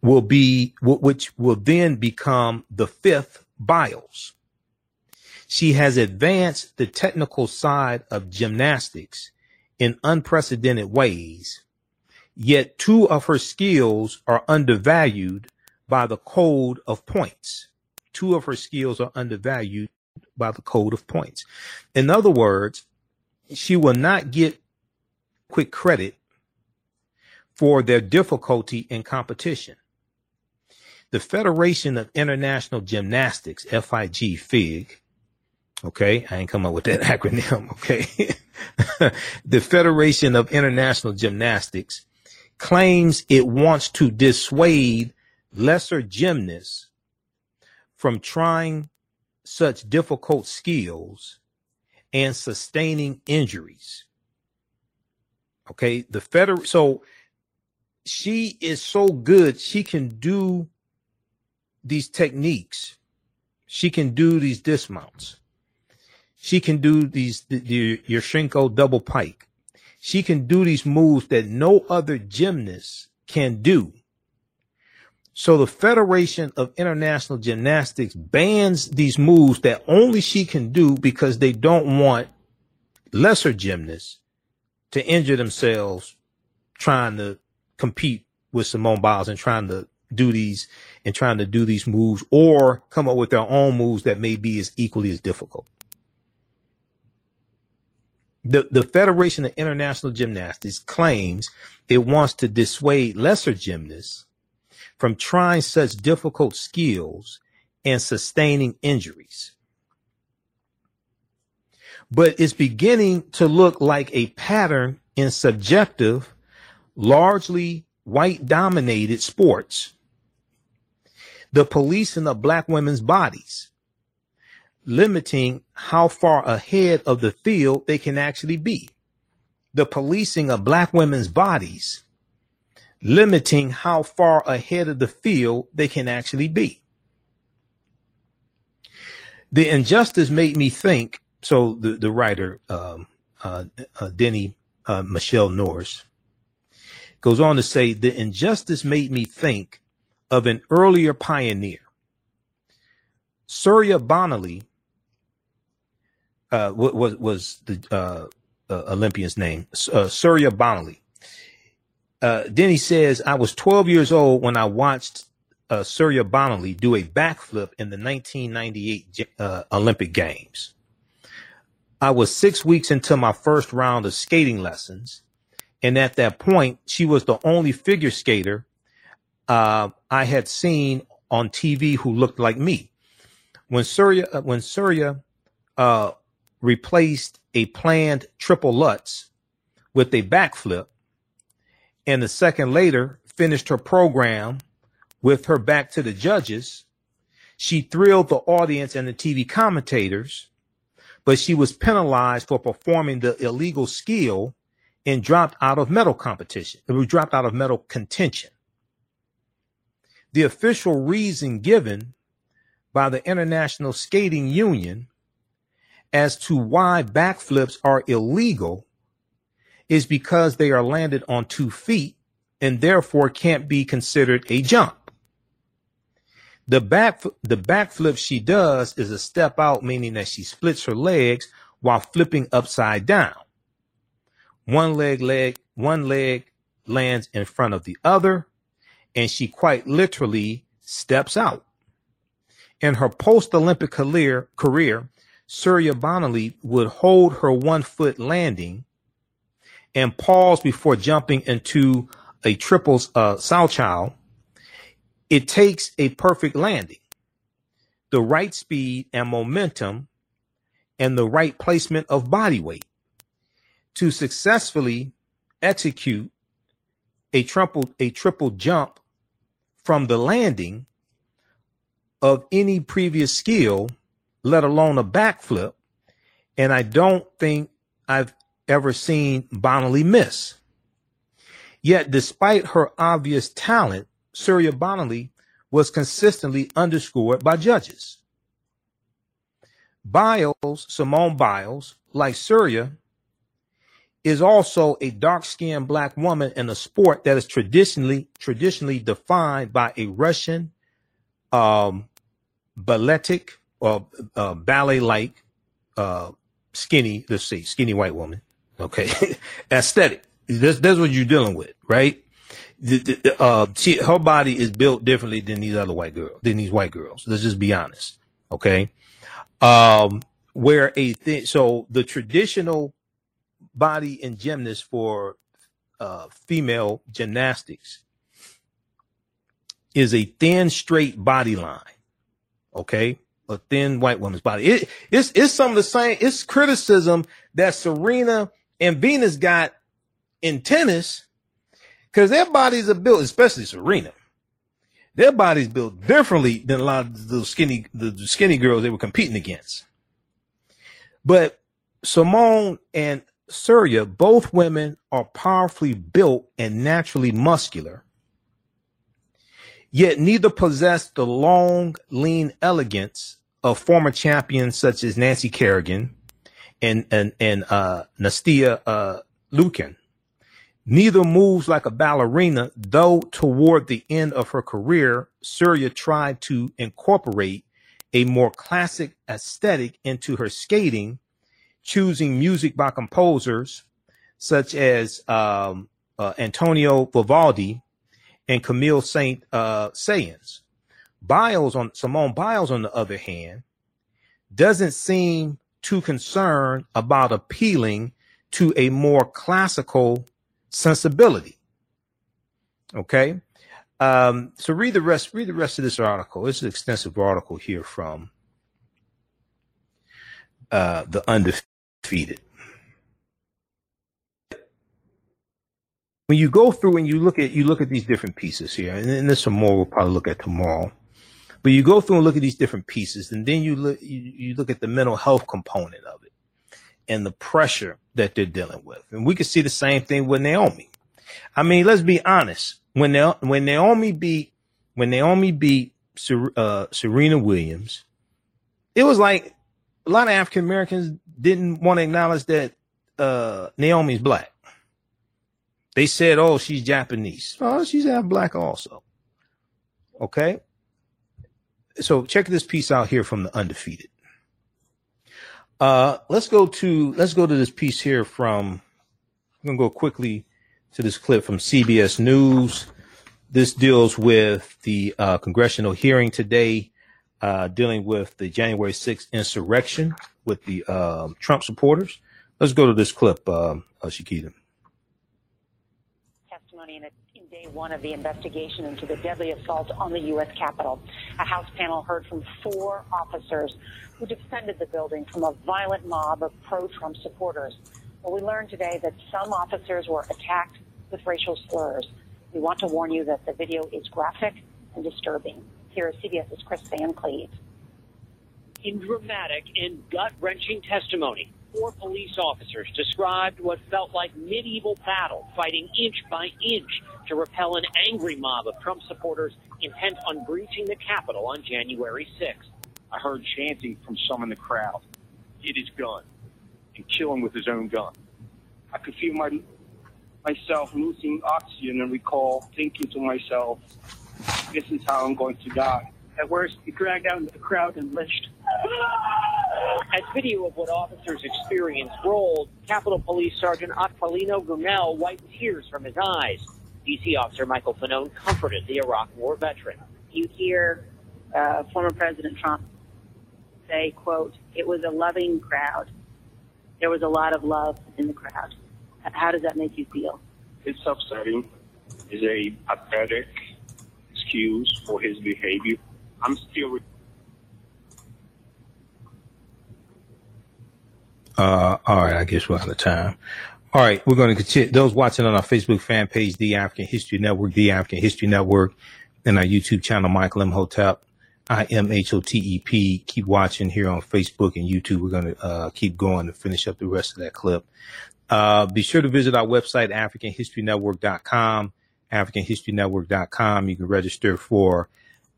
will be, which will then become the fifth Biles. She has advanced the technical side of gymnastics in unprecedented ways, yet two of her skills are undervalued by the code of points. Two of her skills are undervalued by the code of points. In other words, she will not get quick credit for their difficulty in competition. The Federation of International Gymnastics, FIG, FIG, okay, I ain't come up with that acronym, okay. the Federation of International Gymnastics claims it wants to dissuade lesser gymnasts from trying such difficult skills and sustaining injuries. Okay, the federal so she is so good she can do these techniques. She can do these dismounts. She can do these the, the Yurchenko double pike. She can do these moves that no other gymnast can do. So the Federation of International Gymnastics bans these moves that only she can do because they don't want lesser gymnasts to injure themselves trying to compete with Simone Biles and trying to do these and trying to do these moves or come up with their own moves that may be as equally as difficult. The, the Federation of International Gymnastics claims it wants to dissuade lesser gymnasts from trying such difficult skills and sustaining injuries. But it's beginning to look like a pattern in subjective, largely white dominated sports. The policing of black women's bodies, limiting how far ahead of the field they can actually be. The policing of black women's bodies, limiting how far ahead of the field they can actually be. The injustice made me think. So the the writer um, uh, uh, Denny uh, Michelle Norris goes on to say the injustice made me think of an earlier pioneer, Surya Bonaly. Uh, was was the uh, uh, Olympian's name? Uh, Surya Bonaly uh, then he says, I was 12 years old when I watched uh, Surya Bonaly do a backflip in the 1998 uh, Olympic Games. I was six weeks into my first round of skating lessons. And at that point, she was the only figure skater uh, I had seen on TV who looked like me. when Surya uh, when Surya uh, replaced a planned triple Lutz with a backflip, and a second later finished her program with her back to the judges, she thrilled the audience and the TV commentators, but she was penalized for performing the illegal skill and dropped out of medal competition. It was dropped out of medal contention. The official reason given by the International Skating Union as to why backflips are illegal is because they are landed on two feet and therefore can't be considered a jump. The back the backflip she does is a step out, meaning that she splits her legs while flipping upside down. One leg leg one leg lands in front of the other, and she quite literally steps out. In her post-Olympic career, career, Surya Bonaly would hold her one foot landing and pause before jumping into a triples uh, Salchow it takes a perfect landing, the right speed and momentum, and the right placement of body weight to successfully execute a triple a triple jump from the landing of any previous skill, let alone a backflip. And I don't think I've ever seen Bonaly miss. Yet, despite her obvious talent, Surya Bonaly was consistently underscored by judges. Biles, Simone Biles, like Surya, is also a dark-skinned black woman in a sport that is traditionally traditionally defined by a Russian um, balletic or uh, ballet-like uh, skinny, let's see, skinny white woman. Okay, aesthetic. That's, that's what you're dealing with, right? the, the, uh, she, her body is built differently than these other white girls, than these white girls. Let's just be honest. Okay. Um, where a thing, so the traditional body and gymnast for, uh, female gymnastics is a thin, straight body line. Okay. A thin white woman's body. It, it's, it's some of the same, it's criticism that Serena and Venus got in tennis because their bodies are built, especially Serena. Their bodies built differently than a lot of the skinny, the skinny girls they were competing against. But Simone and Surya, both women are powerfully built and naturally muscular. Yet neither possess the long, lean elegance of former champions such as Nancy Kerrigan and and and uh, Nastia uh, Liukin. Neither moves like a ballerina, though toward the end of her career, Surya tried to incorporate a more classic aesthetic into her skating, choosing music by composers such as um, uh, Antonio Vivaldi and Camille Saint uh, Saëns. Biles on Simone Biles, on the other hand, doesn't seem too concerned about appealing to a more classical sensibility. Okay. Um, so read the rest, read the rest of this article. It's an extensive article here from uh, the undefeated. When you go through and you look at you look at these different pieces here, and then there's some more we'll probably look at tomorrow. But you go through and look at these different pieces, and then you look you, you look at the mental health component of it and the pressure that they're dealing with. And we can see the same thing with Naomi. I mean, let's be honest. When Na- when Naomi beat when Naomi beat Ser- uh, Serena Williams, it was like a lot of African Americans didn't want to acknowledge that uh, Naomi's black. They said, "Oh, she's Japanese. Oh, she's half black also." Okay. So check this piece out here from the undefeated. Uh, let's go to let's go to this piece here from. I'm gonna go quickly to this clip from CBS News. This deals with the uh, congressional hearing today, uh, dealing with the January 6th insurrection with the um, Trump supporters. Let's go to this clip, um, uh, Shakita. Testimony in, a, in day one of the investigation into the deadly assault on the U.S. Capitol. A House panel heard from four officers who defended the building from a violent mob of pro-Trump supporters. Well, we learned today that some officers were attacked with racial slurs. We want to warn you that the video is graphic and disturbing. Here is CBS's Chris Van Cleave. In dramatic and gut-wrenching testimony, four police officers described what felt like medieval battle, fighting inch by inch to repel an angry mob of Trump supporters intent on breaching the Capitol on January 6th. I heard chanting from some in the crowd, get his gun, and kill him with his own gun. I could feel my myself losing oxygen and recall thinking to myself, this is how I'm going to die. At worst, he dragged out into the crowd and lynched. As video of what officers experienced rolled, Capitol Police Sergeant Aquilino Gonell wiped tears from his eyes. DC officer Michael Fanone comforted the Iraq War veteran. You hear uh, former President Trump say, quote, it was a loving crowd. There was a lot of love in the crowd. How does that make you feel? It's upsetting. It's a pathetic excuse for his behavior. I'm still. Uh, all right, I guess we're out of time. All right, we're going to continue. Those watching on our Facebook fan page, The African History Network, The African History Network, and our YouTube channel, Michael Imhotep, I M H O T E P. Keep watching here on Facebook and YouTube. We're going to uh, keep going to finish up the rest of that clip. Uh, be sure to visit our website, AfricanHistoryNetwork.com, AfricanHistoryNetwork.com. You can register for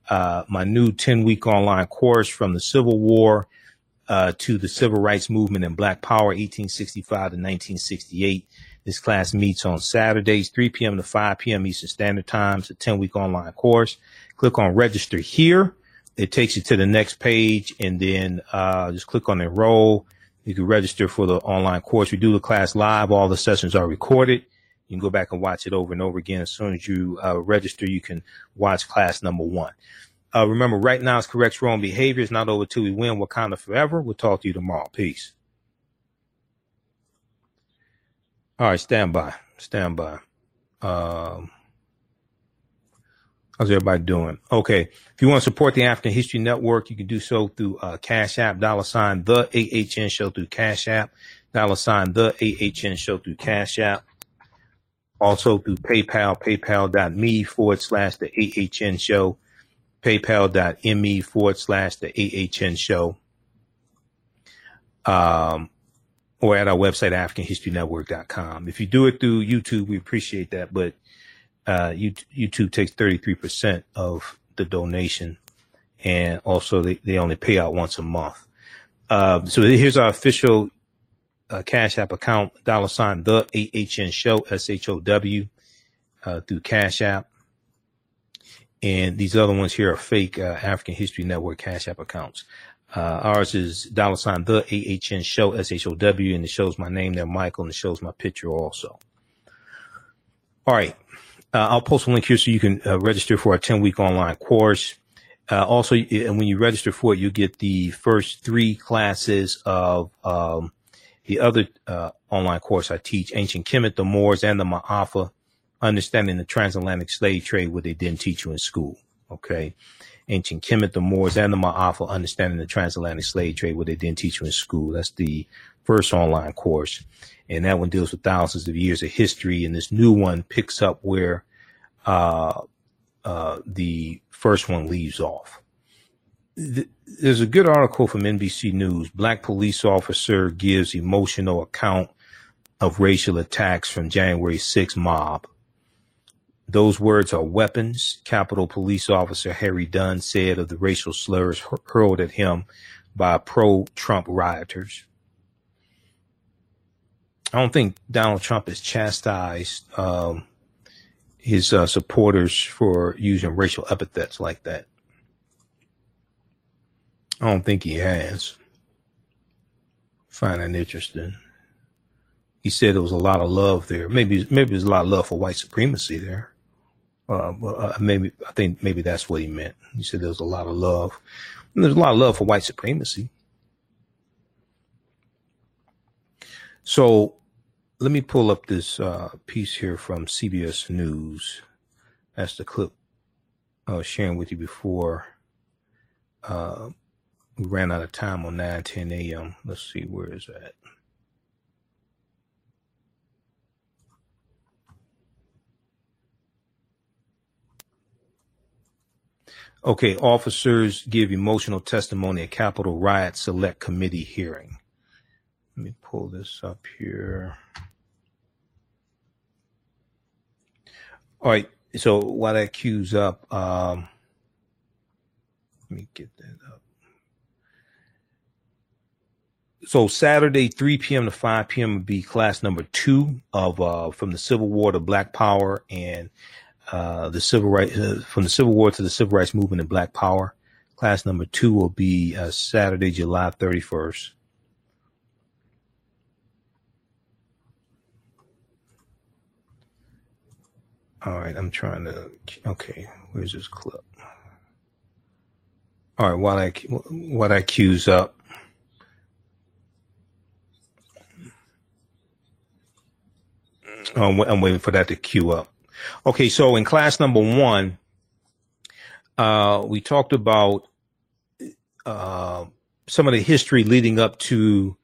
uh, my new 10 week online course from the Civil War uh, to the Civil Rights Movement and Black Power, 1865 to 1968. This class meets on Saturdays, 3 p.m. to 5 p.m. Eastern Standard Time. It's a 10 week online course. Click on register here. It takes you to the next page and then uh, just click on enroll. You can register for the online course. We do the class live. All the sessions are recorded. You can go back and watch it over and over again. As soon as you uh, register, you can watch class number one. Uh, remember, right now it's correct wrong behavior. It's not over till we win Wakanda forever. We'll talk to you tomorrow. Peace. All right, stand by. Stand by. Um, how's everybody doing? Okay. If you want to support the African History Network, you can do so through uh, Cash App, dollar sign the AHN show through Cash App, dollar sign the AHN show through Cash App. Also through PayPal, paypal.me forward slash the AHN show, paypal.me forward slash the AHN show. Um, or at our website, AfricanHistoryNetwork.com. If you do it through YouTube, we appreciate that, but uh, YouTube takes 33% of the donation and also they, they only pay out once a month. Uh, so here's our official uh, Cash App account, dollar sign the AHN show, S H O W, uh, through Cash App. And these other ones here are fake uh, African History Network Cash App accounts. Uh, ours is dollar sign the AHN show, S H O W, and it shows my name there, Michael, and it shows my picture also. All right. Uh, I'll post a link here so you can uh, register for our 10 week online course. Uh, also, and when you register for it, you get the first three classes of um, the other uh, online course I teach, Ancient Kemet, the Moors, and the Ma'afa, Understanding the Transatlantic Slave Trade, what they didn't teach you in school. Okay. Ancient Kemet, the Moors, and the Ma'afa, Understanding the Transatlantic Slave Trade, what they didn't teach you in school. That's the first online course. And that one deals with thousands of years of history. And this new one picks up where uh, uh, the first one leaves off. There's a good article from NBC News. Black police officer gives emotional account of racial attacks from January 6 mob. Those words are weapons, Capitol Police Officer Harry Dunn said of the racial slurs hurled at him by pro Trump rioters. I don't think Donald Trump has chastised um, his uh, supporters for using racial epithets like that. I don't think he has. Find that interesting. He said there was a lot of love there. Maybe maybe there's a lot of love for white supremacy there. Uh, uh, maybe I think maybe that's what he meant. He said there's a lot of love. And there's a lot of love for white supremacy. So let me pull up this uh, piece here from CBS News. That's the clip I was sharing with you before. Uh, we ran out of time on 9 10 a.m. Let's see, where is that? Okay, officers give emotional testimony at Capitol Riot Select Committee hearing. Let me pull this up here. All right, so while that queues up, um, let me get that up. So Saturday, 3 p.m. to 5 p.m. would be class number two of uh, from the Civil War to Black Power and uh, the civil rights uh, from the Civil War to the Civil Rights Movement and Black Power. Class number two will be uh, Saturday, July 31st. All right, I'm trying to. Okay, where's this clip? All right, while I while I queues up. I'm waiting for that to queue up. Okay, so in class number one, uh, we talked about uh, some of the history leading up to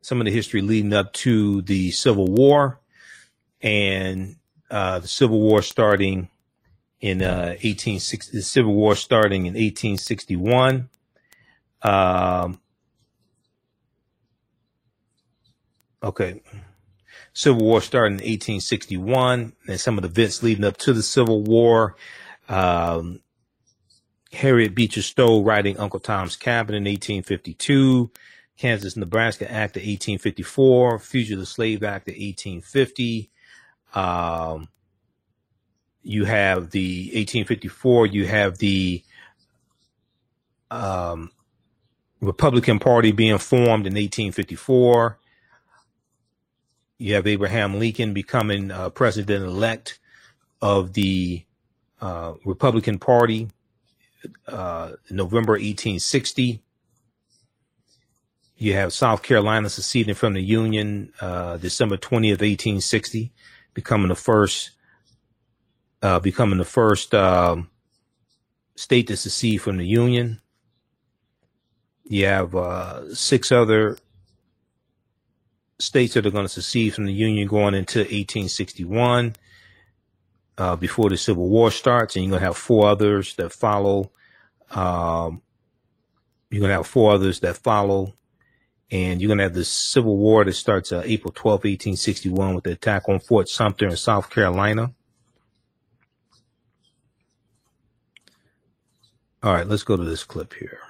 some of the history leading up to the Civil War and uh, the Civil War starting in uh, 1860. The Civil War starting in 1861. Um, okay. Civil War started in 1861, and some of the events leading up to the Civil War. Um, Harriet Beecher Stowe writing Uncle Tom's Cabin in 1852, Kansas Nebraska Act of 1854, Fugitive Slave Act of 1850. Um, you have the 1854, you have the um, Republican Party being formed in 1854. You have Abraham Lincoln becoming uh, president elect of the uh, Republican Party, uh, November 1860. You have South Carolina seceding from the Union, uh, December 20th, 1860, becoming the first, uh, becoming the first um, state to secede from the Union. You have uh, six other states that are going to secede from the Union going into 1861 uh, before the Civil War starts, and you're going to have four others that follow. Um, you're going to have four others that follow, and you're going to have the Civil War that starts uh, April 12, 1861, with the attack on Fort Sumter in South Carolina. All right, let's go to this clip here.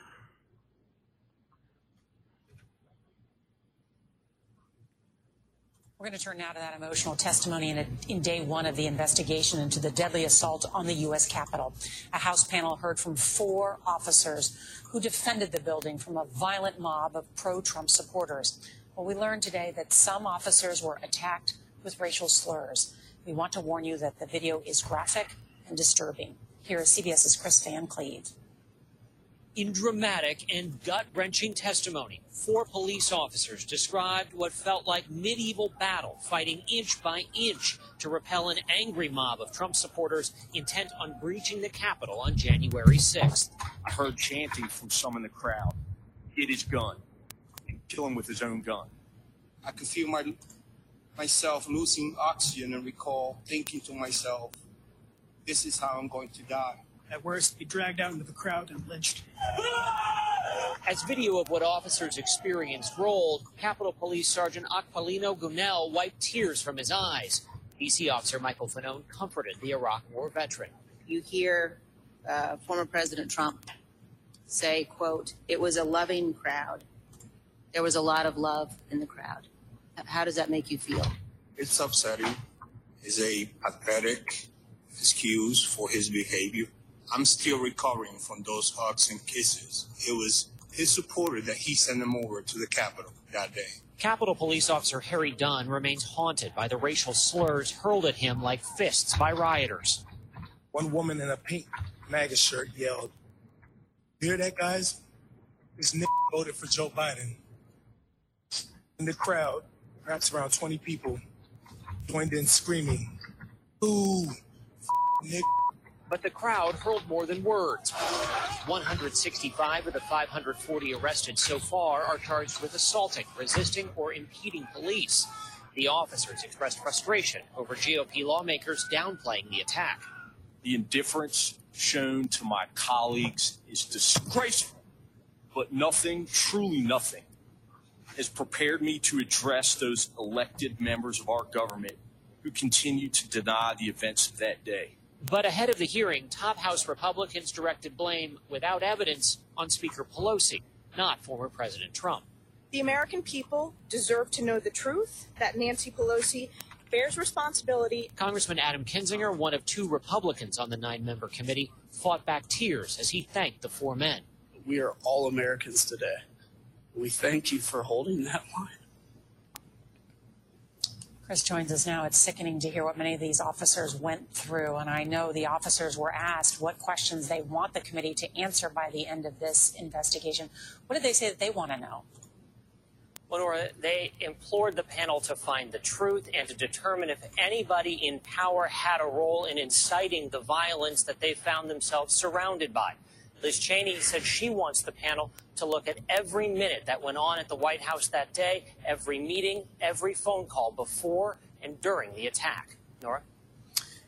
We're going to turn now to that emotional testimony in, a, in, day one of the investigation into the deadly assault on the U.S. Capitol. A House panel heard from four officers who defended the building from a violent mob of pro Trump supporters. Well, we learned today that some officers were attacked with racial slurs. We want to warn you that the video is graphic and disturbing. Here is CBS's Chris Van Cleave. In dramatic and gut wrenching testimony, four police officers described what felt like medieval battle, fighting inch by inch to repel an angry mob of Trump supporters intent on breaching the Capitol on January 6th. I heard chanting from some in the crowd. Get his gun and kill him with his own gun. I could feel my myself losing oxygen and recall thinking to myself, this is how I'm going to die. At worst, be dragged out into the crowd and lynched. As video of what officers experienced rolled, Capitol Police Sergeant Aquilino Gonell wiped tears from his eyes. DC officer Michael Fanone comforted the Iraq War veteran. You hear uh, former President Trump say, quote, it was a loving crowd. There was a lot of love in the crowd. How does that make you feel? It's upsetting. It's a pathetic excuse for his behavior. I'm still recovering from those hugs and kisses. It was his supporter that he sent them over to the Capitol that day. Capitol Police Officer Harry Dunn remains haunted by the racial slurs hurled at him like fists by rioters. One woman in a pink MAGA shirt yelled, Hear that, guys? This nigga voted for Joe Biden. In the crowd, perhaps around 20 people, joined in screaming, Ooh, nigga but the crowd hurled more than words. 165 of the 540 arrested so far are charged with assaulting, resisting, or impeding police. The officers expressed frustration over GOP lawmakers downplaying the attack. The indifference shown to my colleagues is disgraceful, but nothing, truly nothing, has prepared me to address those elected members of our government who continue to deny the events of that day. But ahead of the hearing, top House Republicans directed blame without evidence on Speaker Pelosi, not former President Trump. The American people deserve to know the truth that Nancy Pelosi bears responsibility. Congressman Adam Kinzinger, one of two Republicans on the nine member committee, fought back tears as he thanked the four men. We are all Americans today. We thank you for holding that line. Chris joins us now. It's sickening to hear what many of these officers went through. And I know the officers were asked what questions they want the committee to answer by the end of this investigation. What did they say that they want to know? Lenora, they implored the panel to find the truth and to determine if anybody in power had a role in inciting the violence that they found themselves surrounded by. Liz Cheney said she wants the panel to look at every minute that went on at the White House that day, every meeting, every phone call before and during the attack. Norah?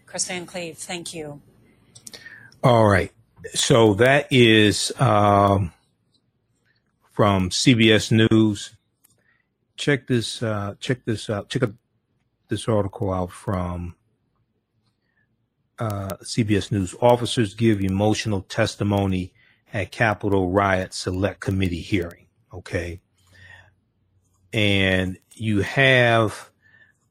Chris Van Cleave, thank you. All right. So that is um, from CBS News. Check this. Uh, check this out. Check this article out from uh, CBS News. Officers give emotional testimony at Capitol riot select committee hearing. Okay. And you have,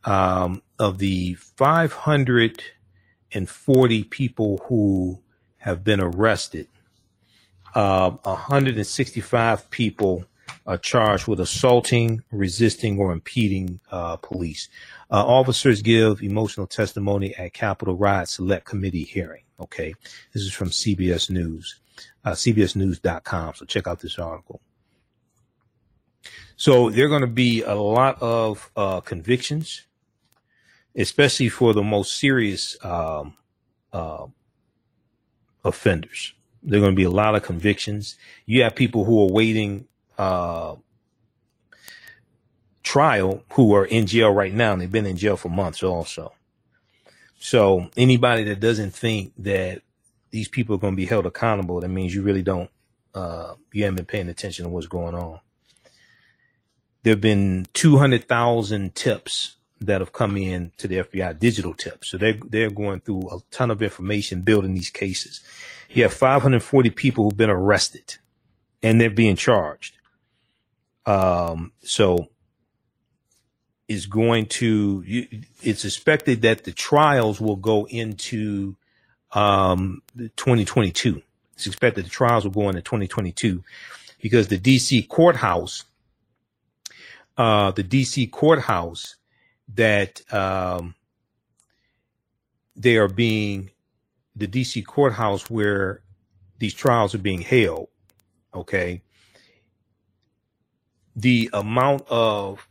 um, of the 540 people who have been arrested, uh, 165 people are charged with assaulting, resisting, or impeding uh, police. Uh, officers give emotional testimony at Capitol Riot Select Committee hearing. Okay, this is from CBS News, uh, CBSNews.com. So check out this article. So there are going to be a lot of uh, convictions, especially for the most serious um, uh, offenders. There are going to be a lot of convictions. You have people who are waiting uh, trial who are in jail right now and they've been in jail for months also. So anybody that doesn't think that these people are going to be held accountable, that means you really don't, uh, you haven't been paying attention to what's going on. There have been 200,000 tips that have come in to the FBI, digital tips. So they're, they're going through a ton of information building these cases. You have 540 people who've been arrested and they're being charged. Um, so is going to, it's expected that the trials will go into um, 2022. It's expected the trials will go into 2022 because the DC courthouse, uh, the DC courthouse that um, they are being, the DC courthouse where these trials are being held, okay, the amount of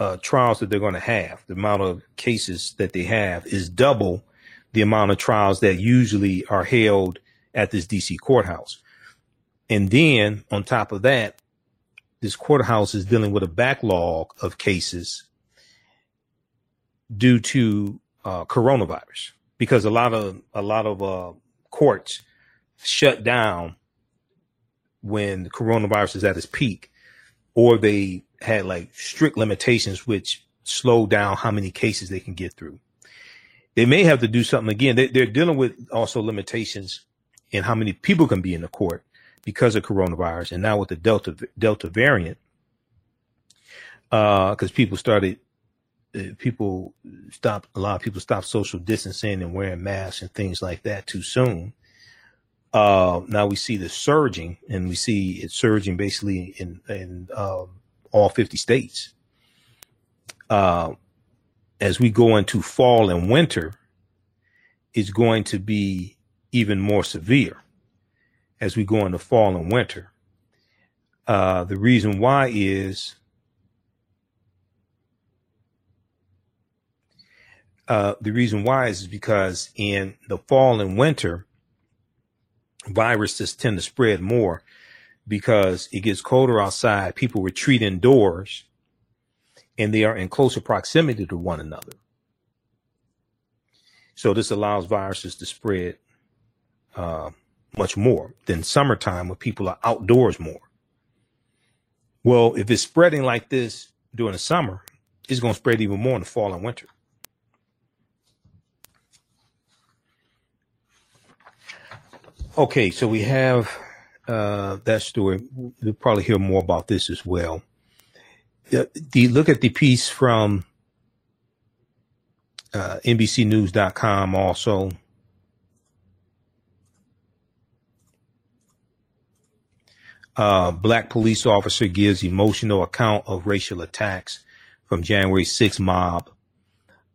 uh, trials that they're going to have, the amount of cases that they have is double the amount of trials that usually are held at this DC courthouse. And then on top of that, this courthouse is dealing with a backlog of cases due to uh, coronavirus because a lot of a lot of uh, courts shut down when the coronavirus is at its peak, or they had like strict limitations which slow down how many cases they can get through. They may have to do something again. They, are dealing with also limitations in how many people can be in the court because of coronavirus, and now with the Delta Delta variant, because uh, people started, uh, people stopped. A lot of people stopped social distancing and wearing masks and things like that too soon. Uh, now we see the surging, and we see it surging basically in in um, all 50 states. Uh, as we go into fall and winter, it's going to be even more severe as we go into fall and winter. Uh, the reason why is Uh, the reason why is because in the fall and winter, viruses tend to spread more because it gets colder outside. People retreat indoors and they are in closer proximity to one another. So this allows viruses to spread uh, much more than summertime when people are outdoors more. Well, if it's spreading like this during the summer, it's going to spread even more in the fall and winter. Okay, so we have uh, that story. We'll probably hear more about this as well. The, the look at the piece from uh, NBCNews.com also. Uh, black police officer gives emotional account of racial attacks from January 6 mob.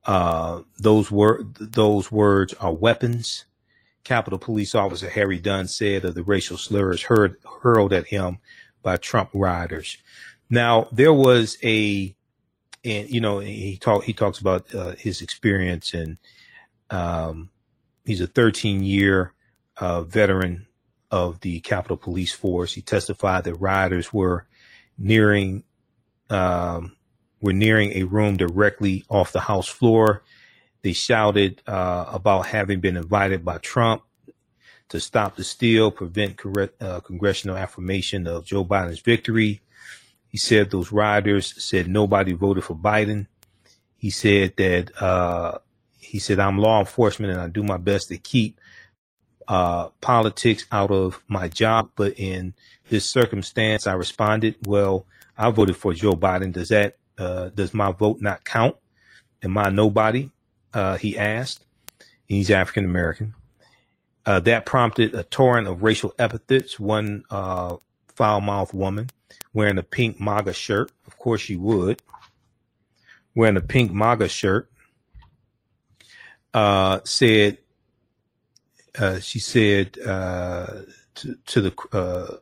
Uh, those were those words are weapons. Capitol Police Officer Harry Dunn said of the racial slurs heard, hurled at him by Trump riders. Now there was a, and you know he talk he talks about uh, his experience and um, he's a 13 year uh, veteran of the Capitol Police Force. He testified that riders were nearing um, were nearing a room directly off the House floor. They shouted uh, about having been invited by Trump to stop the steal, prevent uh, congressional affirmation of Joe Biden's victory. He said those riders said nobody voted for Biden. He said that uh, he said I'm law enforcement and I do my best to keep uh, politics out of my job. But in this circumstance, I responded, well, I voted for Joe Biden. Does that, uh, does my vote not count? Am I nobody? Uh, he asked. He's African American. Uh, that prompted a torrent of racial epithets. One, uh, foul mouthed woman wearing a pink MAGA shirt. Of course she would. Wearing a pink MAGA shirt, uh, said uh, she said uh, to, to, the uh,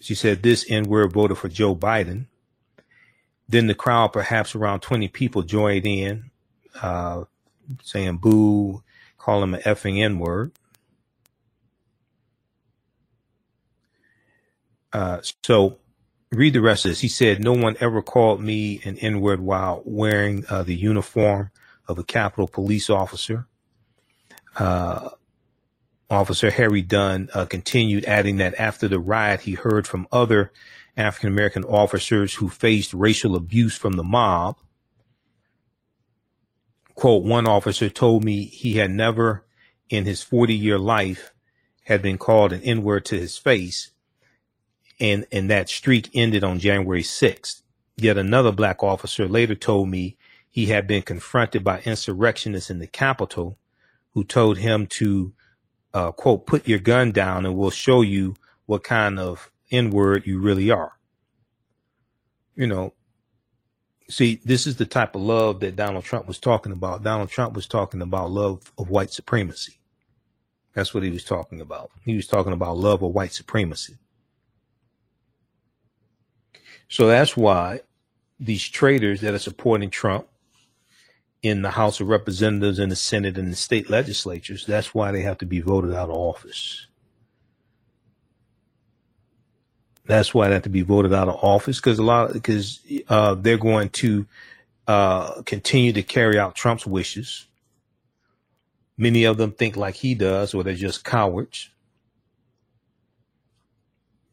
she said this N word voted for Joe Biden. Then the crowd, perhaps around 20 people, joined in, uh, saying boo, call him an effing N word. Uh, so read the rest of this. He said, No one ever called me an N word while wearing uh, the uniform of a Capitol police officer. Uh, Officer Harry Dunn uh, continued, adding that after the riot, he heard from other African American officers who faced racial abuse from the mob. Quote, one officer told me he had never in his 40 year life had been called an N word to his face. And, and that streak ended on January 6th. Yet another black officer later told me he had been confronted by insurrectionists in the Capitol who told him to uh, quote, put your gun down and we'll show you what kind of N word you really are. You know, see, this is the type of love that Donald Trump was talking about. Donald Trump was talking about love of white supremacy. That's what he was talking about. He was talking about love of white supremacy. So that's why these traitors that are supporting Trump in the House of Representatives and the Senate and the state legislatures. That's why they have to be voted out of office. That's why they have to be voted out of office because a lot because uh, they're going to uh, continue to carry out Trump's wishes. Many of them think like he does, or they're just cowards.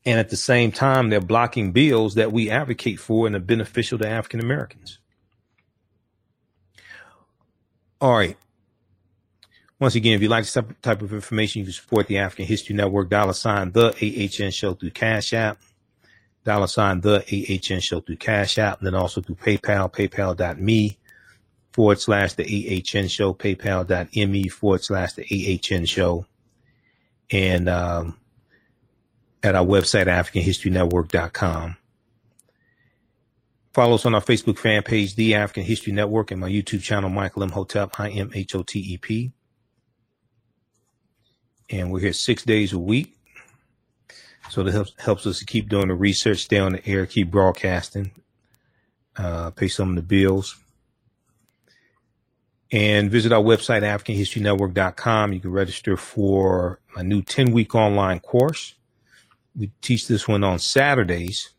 And at the same time, they're blocking bills that we advocate for and are beneficial to African Americans. All right. Once again, if you like this type of information, you can support the African History Network, dollar sign the AHN show through Cash App, dollar sign the AHN show through Cash App, and then also through PayPal, paypal.me forward slash the AHN show, paypal.me forward slash the AHN show, and um, at our website, AfricanHistoryNetwork.com. Follow us on our Facebook fan page, The African History Network, and my YouTube channel, Michael Imhotep, I M H O T E P. And we're here six days a week. So that helps, helps us to keep doing the research, stay on the air, keep broadcasting, uh, pay some of the bills. And visit our website, AfricanHistoryNetwork.com. You can register for my new 10 week online course. We teach this one on Saturdays,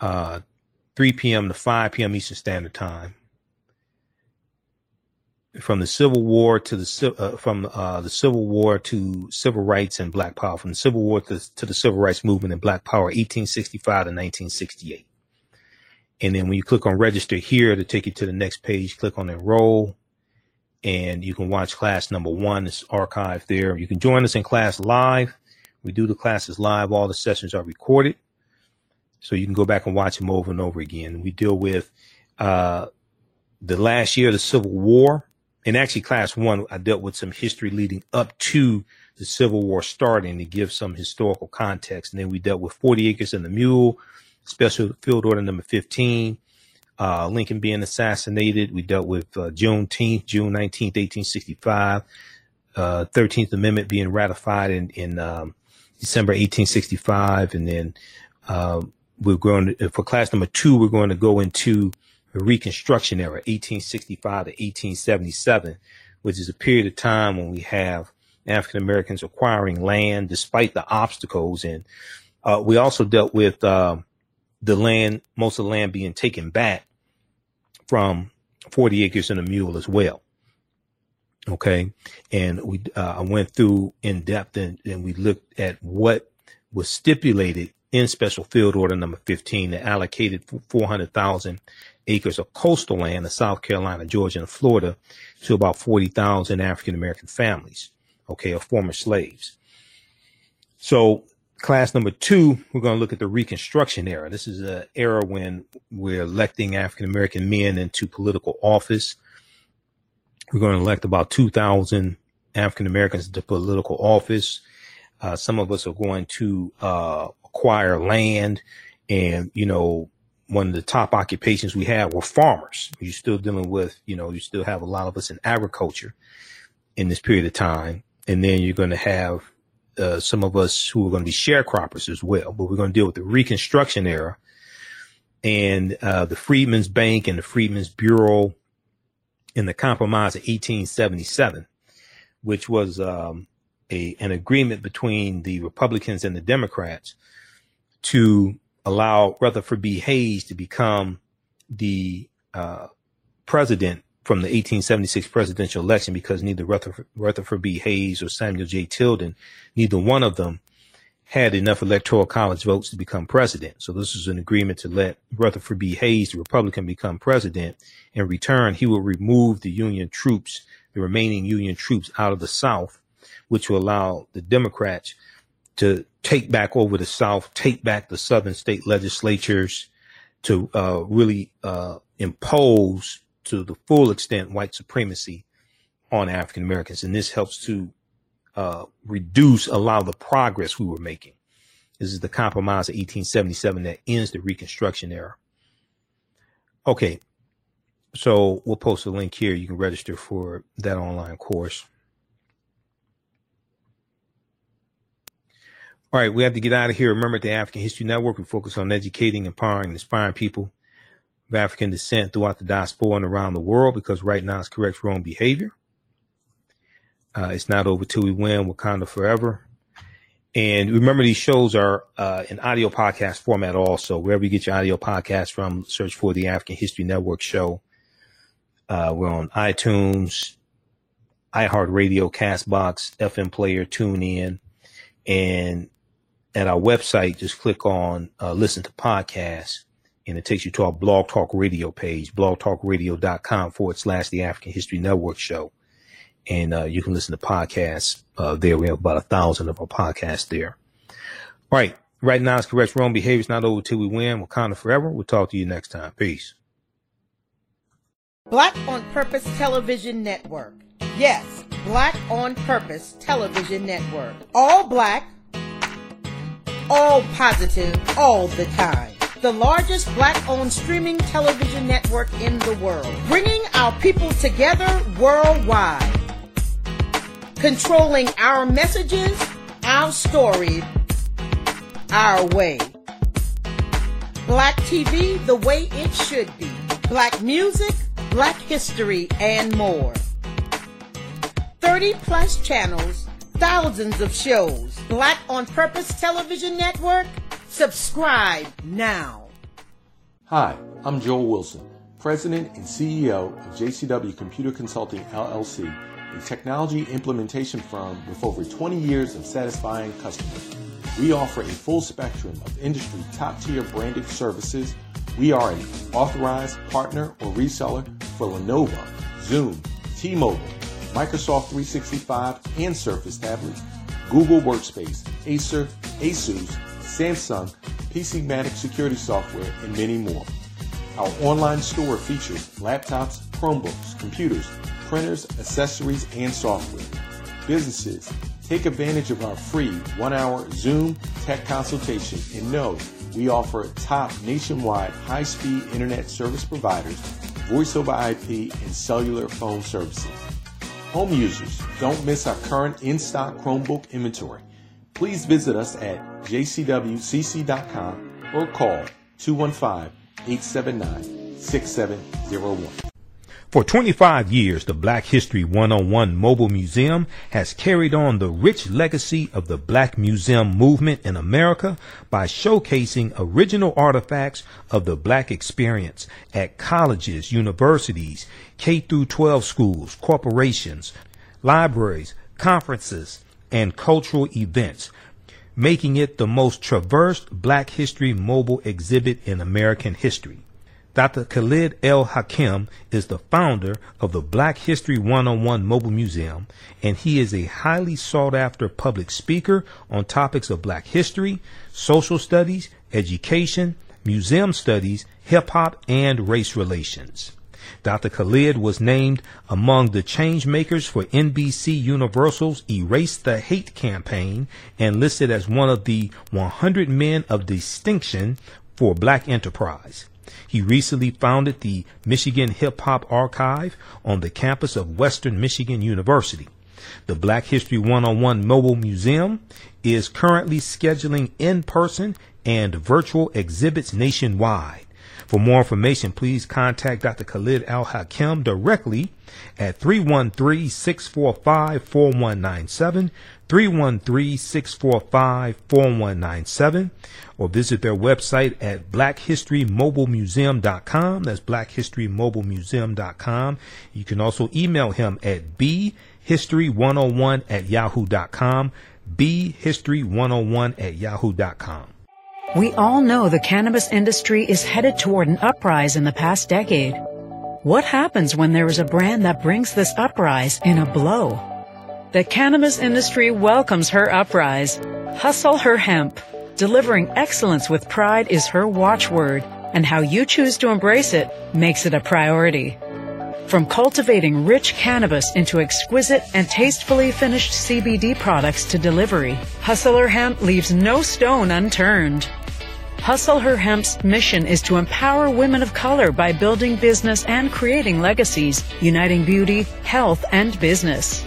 uh, 3 p.m. to 5 p.m. Eastern Standard Time. From the Civil War to the uh, from uh, the Civil War to civil rights and Black Power, from the Civil War to, to the Civil Rights Movement and Black Power, 1865 to 1968. And then when you click on register here to take you to the next page, click on enroll and you can watch class number one. It's archived there. You can join us in class live. We do the classes live. All the sessions are recorded. So you can go back and watch them over and over again. We deal with, uh, the last year of the Civil War. And actually class one, I dealt with some history leading up to the Civil War starting to give some historical context. And then we dealt with 40 acres and the mule, Special Field Order number 15, uh, Lincoln being assassinated. We dealt with uh, Juneteenth, June 19th, 1865, uh, 13th Amendment being ratified in, in um, December 1865. And then um, we're going to, for class number two, we're going to go into the Reconstruction era, 1865 to 1877, which is a period of time when we have African Americans acquiring land despite the obstacles. And uh, we also dealt with um, the land, most of the land being taken back from 40 acres and a mule as well. Okay. And we, uh, I went through in depth and, and we looked at what was stipulated in special field order number 15 that allocated 400,000 acres of coastal land in South Carolina, Georgia, and Florida to about 40,000 African American families, okay, of former slaves. So class number two, we're going to look at the Reconstruction era. This is an era when we're electing African American men into political office. We're going to elect about 2,000 African Americans into political office. Uh, some of us are going to uh, acquire land, and you know, one of the top occupations we had were farmers. You're still dealing with, you know, you still have a lot of us in agriculture in this period of time, and then you're going to have uh, some of us who are going to be sharecroppers as well. But we're going to deal with the Reconstruction era and uh, the Freedmen's Bank and the Freedmen's Bureau in the Compromise of 1877, which was um, a an agreement between the Republicans and the Democrats to allow Rutherford B. Hayes to become the uh, president from the 1876 presidential election because neither Rutherford, Rutherford B. Hayes or Samuel J. Tilden, neither one of them had enough electoral college votes to become president. So this was an agreement to let Rutherford B. Hayes, the Republican, become president. In return, he will remove the Union troops, the remaining Union troops out of the South, which will allow the Democrats to take back over the South, take back the Southern state legislatures, to uh, really uh, impose to the full extent white supremacy on African Americans. And this helps to uh, reduce a lot of the progress we were making. This is the compromise of 1877 that ends the Reconstruction era. Okay. So we'll post a link here. You can register for that online course. All right, we have to get out of here. Remember, at the African History Network, we focus on educating, empowering, inspiring people of African descent throughout the diaspora and around the world because right now it's correct wrong behavior. Uh, it's not over till we win Wakanda forever. And remember, these shows are uh, in audio podcast format also. Wherever you get your audio podcast from, search for the African History Network show. Uh, we're on iTunes, iHeartRadio, Castbox, FM Player, TuneIn, and at our website, just click on uh, listen to podcasts and it takes you to our blog talk radio page, blogtalkradio.com forward slash the African History Network show. And uh, you can listen to podcasts uh, there. We have about a thousand of our podcasts there. All right. Right now, it's correct wrong behavior. It's not over till we win. Wakanda forever. We'll talk to you next time. Peace. Black on Purpose Television Network. Yes, Black on Purpose Television Network. All black, all positive, all the time the largest black owned streaming television network in the world, bringing our people together worldwide, controlling our messages, our story, our way. Black TV the way it should be. Black music, black history, and more. 30 plus channels, thousands of shows. Black on Purpose Television Network? Subscribe now. Hi, I'm Joel Wilson, President and CEO of JCW Computer Consulting LLC, a technology implementation firm with over 20 years of satisfying customers. We offer a full spectrum of industry top tier branded services. We are an authorized partner or reseller for Lenovo, Zoom, T-Mobile, Microsoft 365 and Surface tablets, Google Workspace, Acer, Asus, Samsung, PCmatic security software, and many more. Our online store features laptops, Chromebooks, computers, printers, accessories, and software. Businesses, take advantage of our free one-hour Zoom tech consultation and know we offer top nationwide high-speed internet service providers, voice over IP, and cellular phone services. Home users, don't miss our current in-stock Chromebook inventory. Please visit us at jcwcc.com or call 215-879-6701. For 25 years, the Black History 101 Mobile Museum has carried on the rich legacy of the Black Museum movement in America by showcasing original artifacts of the Black experience at colleges, universities, K through 12 schools, corporations, libraries, conferences, and cultural events, making it the most traversed Black History mobile exhibit in American history. Dr. Khalid El Hakim is the founder of the Black History 101 Mobile Museum, and he is a highly sought after public speaker on topics of black history, social studies, education, museum studies, hip hop, and race relations. Dr. Khalid was named among the change makers for NBC Universal's Erase the Hate campaign and listed as one of the 100 men of distinction for black enterprise. He recently founded the Michigan Hip Hop Archive on the campus of Western Michigan University. The Black History 101 Mobile Museum is currently scheduling in person and virtual exhibits nationwide. For more information, please contact Dr. Khalid Al Hakim directly at 313 645 4197, 313 645 4197, or visit their website at blackhistorymobilemuseum.com. That's blackhistorymobilemuseum.com. You can also email him at bhistory101 at yahoo.com, bhistory101 at yahoo.com. We all know the cannabis industry is headed toward an uprise in the past decade. What happens when there is a brand that brings this uprise in a blow? The cannabis industry welcomes her uprise. Hustle her hemp. Delivering excellence with pride is her watchword, and how you choose to embrace it makes it a priority. From cultivating rich cannabis into exquisite and tastefully finished CBD products to delivery, Hustle Her Hemp leaves no stone unturned. Hustle Her Hemp's mission is to empower women of color by building business and creating legacies, uniting beauty, health, and business.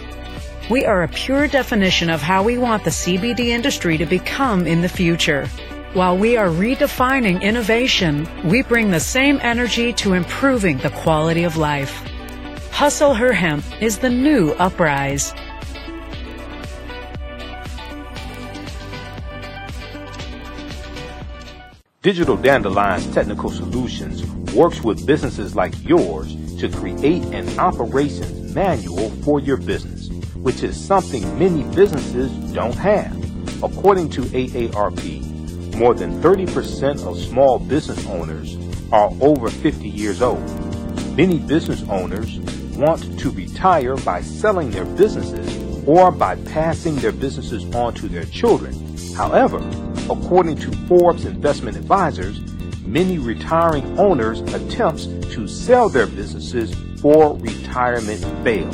We are a pure definition of how we want the CBD industry to become in the future. While we are redefining innovation, we bring the same energy to improving the quality of life. Hustle Her Hemp is the new uprise. Digital Dandelion's Technical Solutions works with businesses like yours to create an operations manual for your business, which is something many businesses don't have. According to AARP, more than 30% of small business owners are over 50 years old. Many business owners want to retire by selling their businesses or by passing their businesses on to their children. However, according to Forbes Investment Advisors, many retiring owners' attempts to sell their businesses for retirement fail.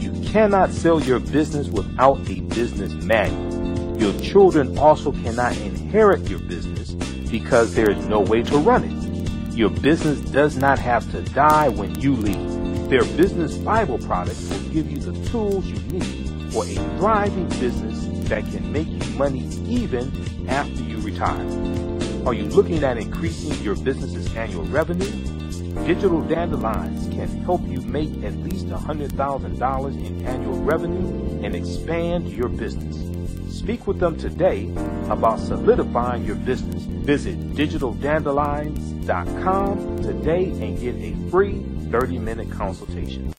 You cannot sell your business without a business manual. Your children also cannot inherit your business because there is no way to run it. Your business does not have to die when you leave. Their business Bible product will give you the tools you need for a thriving business that can make you money even after you retire. Are you looking at increasing your business's annual revenue? Digital Dandelions can help you make at least $100,000 in annual revenue and expand your business. Speak with them today about solidifying your business. Visit digitaldandelions.com today and get a free 30 minute consultation.